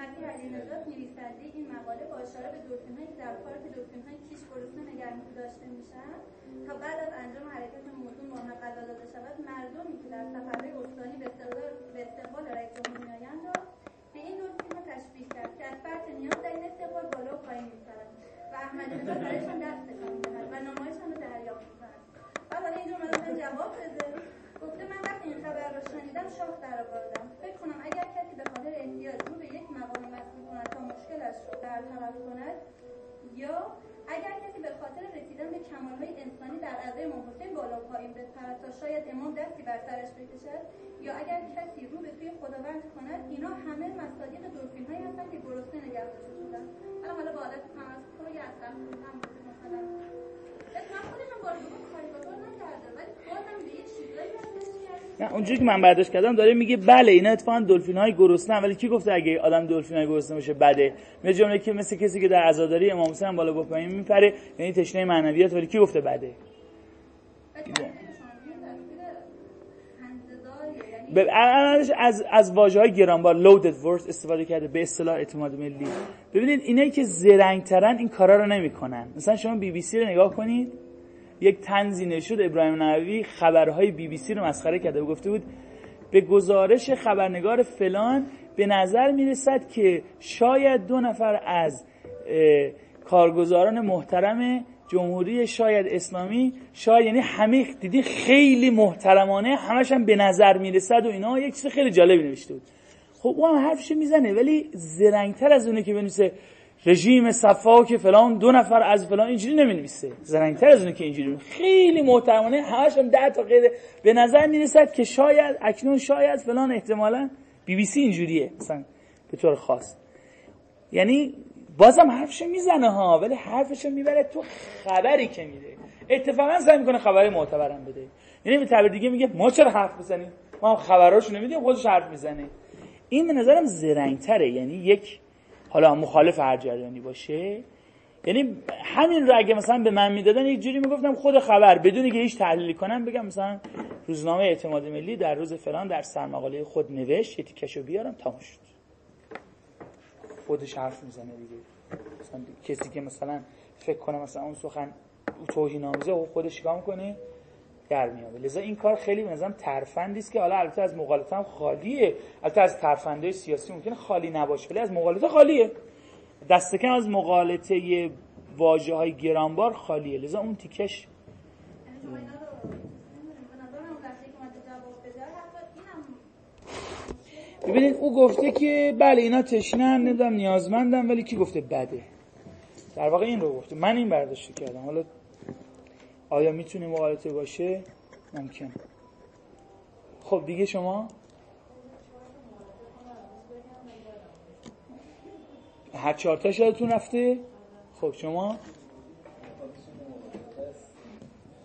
مدیر علی نجات نویسنده این مقاله با اشاره به دوربین های در پارک دوربین های کیش بروسن نگرمی داشته میشن تا بعد از انجام حرکت موزون محقق داده شود مردمی که در سفرهای استانی به استقبال رئیس جمهور میآیند را به این دوربین تشبیه کرد که از فرط نیاز در این استقبال بالا و پایین میپرد و احمدی نژاد برایشان دست تکان می‌دهد و نمایشان را دریافت می‌کند. و حالا این جمله جواب بده. گفته من وقتی این خبر را شنیدم شاخ در آوردم. فکر کنم اگر کسی به خاطر احتیاج رو به یک مقام مجبور کند تا مشکلش رو برطرف کند یا اگر کسی به خاطر رسیدن به کمالهای انسانی در اعضای امام بالا پایین بپرد تا شاید امام دستی بر سرش بکشد یا اگر کسی رو به سوی خداوند کند اینا همه مصادیق دورفین هایی هستند که گرسنه نگهداشته شدن حالا حالا با عادت تمسخر و اصلا هم مثلا. من خودم هم بارها کاریکاتور نکردم ولی بازم به یه چیزایی اونجوری که من برداشت کردم داره میگه بله اینا اتفاقا دلفین های گرسنه. ولی کی گفته اگه آدم دلفین های گرسنه باشه بده؟ یه جمله که مثل کسی که در عزاداری امام حسین بالا با میپره یعنی تشنه معنویات. ولی کی گفته بده؟ از از واژه های گرانبار loaded words استفاده کرده به اصطلاح اعتماد ملی. ببینید اینایی که زرنگترن این کارا رو نمی‌کنن. مثلا شما بی بی سی رو نگاه کنید. یک تنزی نشد ابراهیم نووی خبرهای بی بی سی رو مسخره کرده و گفته بود به گزارش خبرنگار فلان به نظر می‌رسد که شاید دو نفر از کارگزاران محترم جمهوری شاید اسلامی شاید یعنی همه دیدی خیلی محترمانه همش هم به نظر می‌رسد و اینا یک چیز خیلی جالبی نوشته بود. خب او هم حرفش می‌زنه ولی زرنگتر از اونه که بنویسه. رژیم صفا که فلان دو نفر از فلان اینجوری نمی نویسه زرنگتر از اونه که اینجوری. خیلی محترمانه همش هم ده تا قید به نظر می رسد که شاید اکنون شاید فلان احتمالا بی بی سی اینجوریه مثلا به طور خاص. یعنی بازم حرفش می‌زنه ها ولی حرفش می‌بره تو خبری که میده. اتفاقا سعی می‌کنه خبری معتبرم بده. یعنی به تعبیر دیگه میگه ما چرا حرف بزنیم؟ ما هم خبراشو نمیدیم خودش حرف می‌زنه. این به نظرم زرنگتره. یعنی یک حالا مخالف هر جریانی باشه. یعنی همین رو اگه مثلا به من می‌دادن یک جوری می‌گفتم خود خبر بدون که هیچ تحلیلی کنم بگم مثلا روزنامه اعتماد ملی در روز فلان در سرمقاله خود نوشت یه تیکشو بیارم تمام شد. خودش حرف می‌زنه دیگه. مثلا کسی که مثلا فکر کنه مثلا اون سخن توهین آمیزه خودش چیکار می‌کنه؟ در میاد. لذا این کار خیلی نظرم ترفندی است که حالا البته از مغالطه خالیه. البته از ترفنده سیاسی ممکنه خالی نباشه ولی از مغالطه خالیه. دست کم از مغالطه واژه های گرانبار خالیه. لذا اون تیکش ببینید او گفته که بله اینا تشنن نمی‌دونم نیازمندم ولی کی گفته بده؟ در واقع این رو گفته. من این برداشت کردم. حالا آیا می‌تونه مغالطه باشه؟ ممکن. خب دیگه شما؟ هر چهارتا شدتون رفته؟ خب شما؟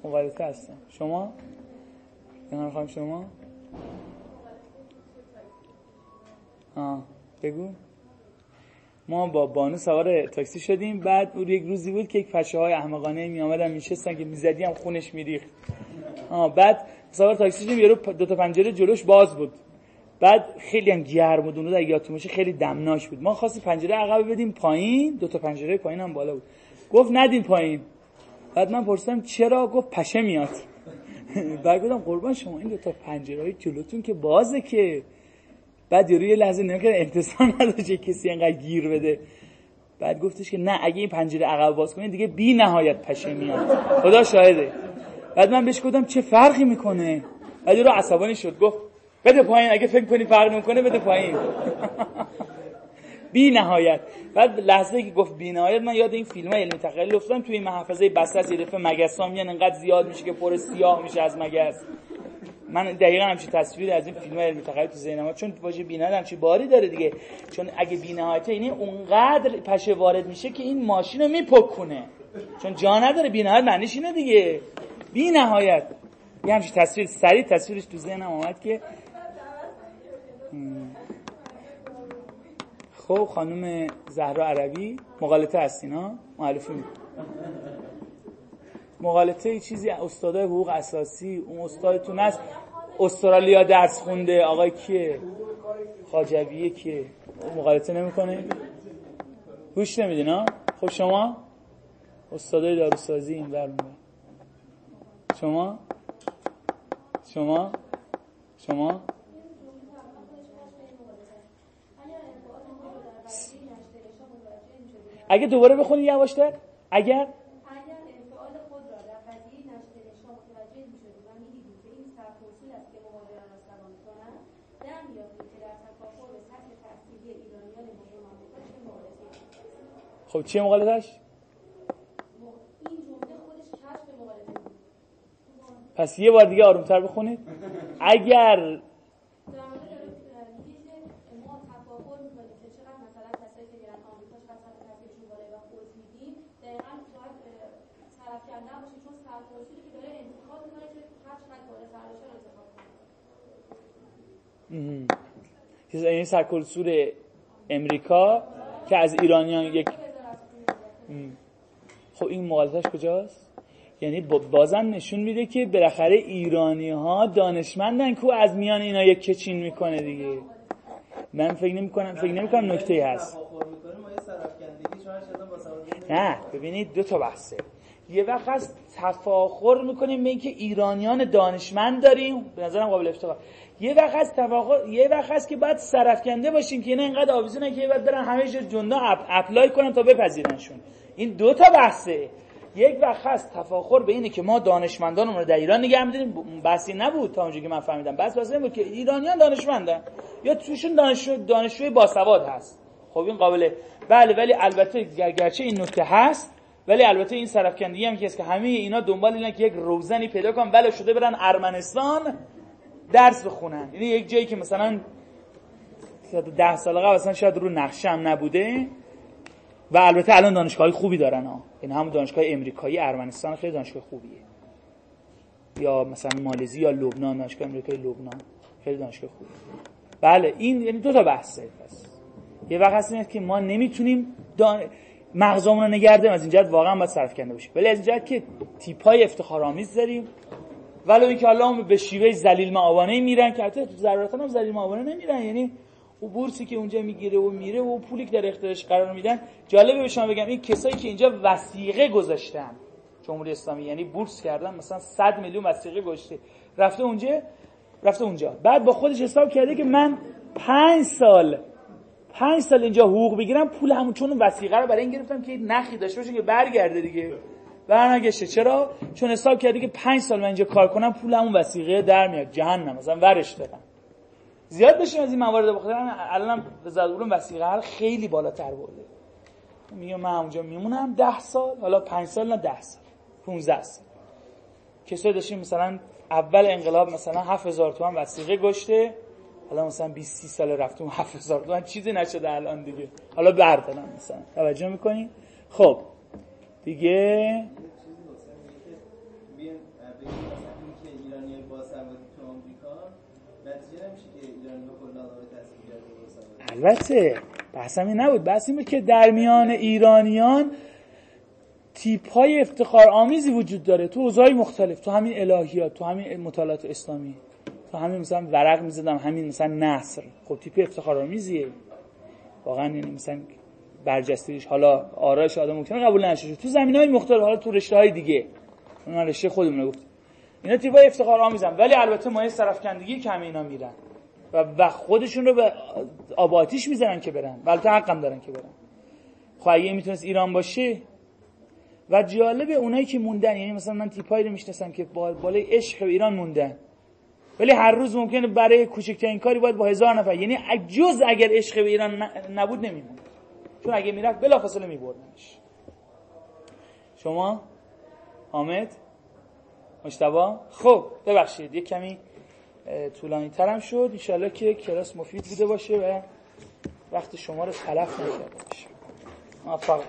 مغالطه هستم. شما؟ نه شما؟ آه بگو. ما با بانو سوار تاکسی شدیم. بعد اون یک روزی بود که یک پشه های احمقانه می آمدن میشستن که می‌زدی هم خونش میریخت. بعد سوار تاکسی شدیم یارو دو تا پنجره جلوش باز بود. بعد خیلی هم گرم بود اون یادتون خیلی دمناک بود. ما خواستیم پنجره عقب بدیم پایین دو تا پنجره پایین هم بالا بود. گفت ندیم پایین. بعد من پرسیدم چرا؟ گفت پشه میاد. بعد گفتم قربان شما این دو تا پنجره های جلوتون که بازه که. بعد یه لحظه نمی‌کنه انتصار نداشته کسی انقدر گیر بده. بعد گفتش که نه اگه این پنجره عقب باز کنید دیگه بی نهایت پشه میاد. خدا شاهده. بعد من بهش گفتم چه فرقی می‌کنه؟ بعد رو عصبانی شد گفت بده پایین اگه فکر کنی فرق نمی‌کنه بده پایین. بی نهایت. بعد لحظه که گفت بی نهایت من یاد این فیلم علمی تخیل افتادم توی محفظه بسته یه دفعه مگس میان انقدر زیاد میشه که پر سیاه میشه از مگس. من دقیقا همچین تصویر از این فیلم علمی تخیل تو ذهنم چون واژه بی‌نهایت همچین باری داره دیگه. چون اگه بی‌نهایت یعنی اونقدر پشه وارد میشه که این ماشین رو میپکونه. چون جا نداره بی‌نهایت معنیش اینه دیگه. بی‌نهایت. یه همچین تصویر سریع تصویرش تو ذهنم اومد که خب خانم زهرا عربی مغالطه هستین ها؟ معلفی مغالطه ای چیزی استادای حقوق اساسی اون استادتون هست. استرالیا درس خونده آقای کیه؟ خاجویه کیه؟ مغالطه نمی‌کنه؟ گوش نمیدین ها؟ خب شما؟ استادای داروسازی این بر شما؟ شما؟ شما؟ اگه دوباره بخونی یواشتر؟ اگر؟ خب چیه مقالدش؟ پس یه بار دیگه آرومتر بخونید اگر این سرکلسور امریکا که از ایرانیان یک خب این مغالطش کجاست؟ یعنی بازم نشون میده که بالاخره ایرانی ها دانشمندن که از میان اینا یک کچین می‌کنه دیگه. من فکر نمی کنم فکر نمی کنم نکته هست نه ببینید دو تا بحثه. یه وقت هست تفاخر می‌کنیم به اینکه ایرانیان دانشمند داریم. به نظرم قابل افتخار. یه وقت هست تفاخر یه وقت هست که بعد سرفکنده باشیم که اینا اینقدر آویزونن که بعد برن همه جا جندا اپ اپلای کنن تا بپذیرنشون. این دو تا بحثه. یک وقت هست تفاخر به اینه که ما دانشمندانمون رو در ایران نگه می‌داریم. بحثی نبود تا اونجایی که من فهمیدم. بس این بود که ایرانیان دانشمندن. یا توشون دانشجو دانشجوی باسواد هست. خب این قابله. بله ولی البته گرچه این نکته هست ولی البته این سرفکندگی هم که که همه اینا دنبال اینن که یک روزنی پیدا کنن بله شده برن ارمنستان درس بخونن. یعنی یک جایی که مثلا ده سال قبل اصلا شاید رو نقشه هم نبوده. و البته الان دانشگاه خوبی دارن ها این هم دانشگاه امریکایی ارمنستان خیلی دانشگاه خوبیه. یا مثلا مالزی یا لبنان دانشگاه امریکایی لبنان خیلی دانشگاه خوبیه بله این یعنی دو تا بحثه. بس یه وقت هست که ما نمی‌تونیم دان... مغزمون رو نگردیم از این جهت واقعا باید صرف کنده باشه ولی از این جهت که تیپای افتخارآمیز داریم. ولو اینکه حالا به شیوه ذلیل معاونه میرن که حتی ضرورتا هم ذلیل معاونه نمیرن. یعنی او بورسی که اونجا می‌گیره و میره و پولی که در اختیارش قرار میدن جالبه به شما بگم این کسایی که اینجا وسیقه گذاشتن جمهوری اسلامی یعنی بورس کردن مثلا 100 میلیون وسیقه گذاشته. رفته اونجا رفته اونجا. بعد با خودش حساب کرده که من 5 سال 5 سال اینجا حقوق بگیرم پول همون چون وسیقه رو برای این گرفتم که نخی داشته باشه که برگرده دیگه. برنگشته چرا؟ چون حساب کرده که 5 سال من اینجا کار کنم پول همون وسیقه در میاد. جهنم. مثلا ورش دادم. زیاد بشیم از این موارد بخاطر الانم وزارت علوم وسیقه حل خیلی بالاتر برده. میگم من اونجا میمونم 10 سال حالا 5 سال نه 10 سال 15 سال. کسایی داشتیم مثلا اول انقلاب مثلا 7000 تومان وسیقه گشته حالا مثلا 20 30 سال رفتم 7000 تومان چیزی نشده الان دیگه. حالا بردارم مثلا. توجه می‌کنین خب. دیگه البته بحث همین نبود. بحث این بود که در میان ایرانیان تیپ های افتخار آمیزی وجود داره. تو اوضاعی مختلف. تو همین الهیات تو همین مطالعات اسلامی. تو همین مثلا ورق می‌زدم همین مثلا نصر. خب تیپ افتخار آمیزیه واقعا یعنی مثلا برجستگیش. حالا آرایش آدم ممکنه قبول نشه تو زمین های مختلف حالا تو رشته های دیگه من رشته خودمون گفت اینا تیپ های افتخار آمیزن ولی البته مایه سرفکندگی کم اینا میرن. و, و خودشون رو به آباتیش می‌زنن که برن. البته حقم دارن که برن. خب اگه می‌تونست ایران باشه. و جالب اونایی که موندن. یعنی مثلا من تیپایی رو می‌شناسم که بالای عشق ایران موندن. ولی هر روز ممکنه برای کوچکترین کاری باید با هزار نفر. یعنی جز اگر عشق به ایران نبود نمیموند چون اگه می‌رفت بلافاصله میبردنش. شما؟ حامد؟ مشتبا؟ خب ببخشید یه کمی طولانی ترم شد. انشالله که کلاس مفید بوده باشه و وقت شما رو تلف نکرده باشه. موفق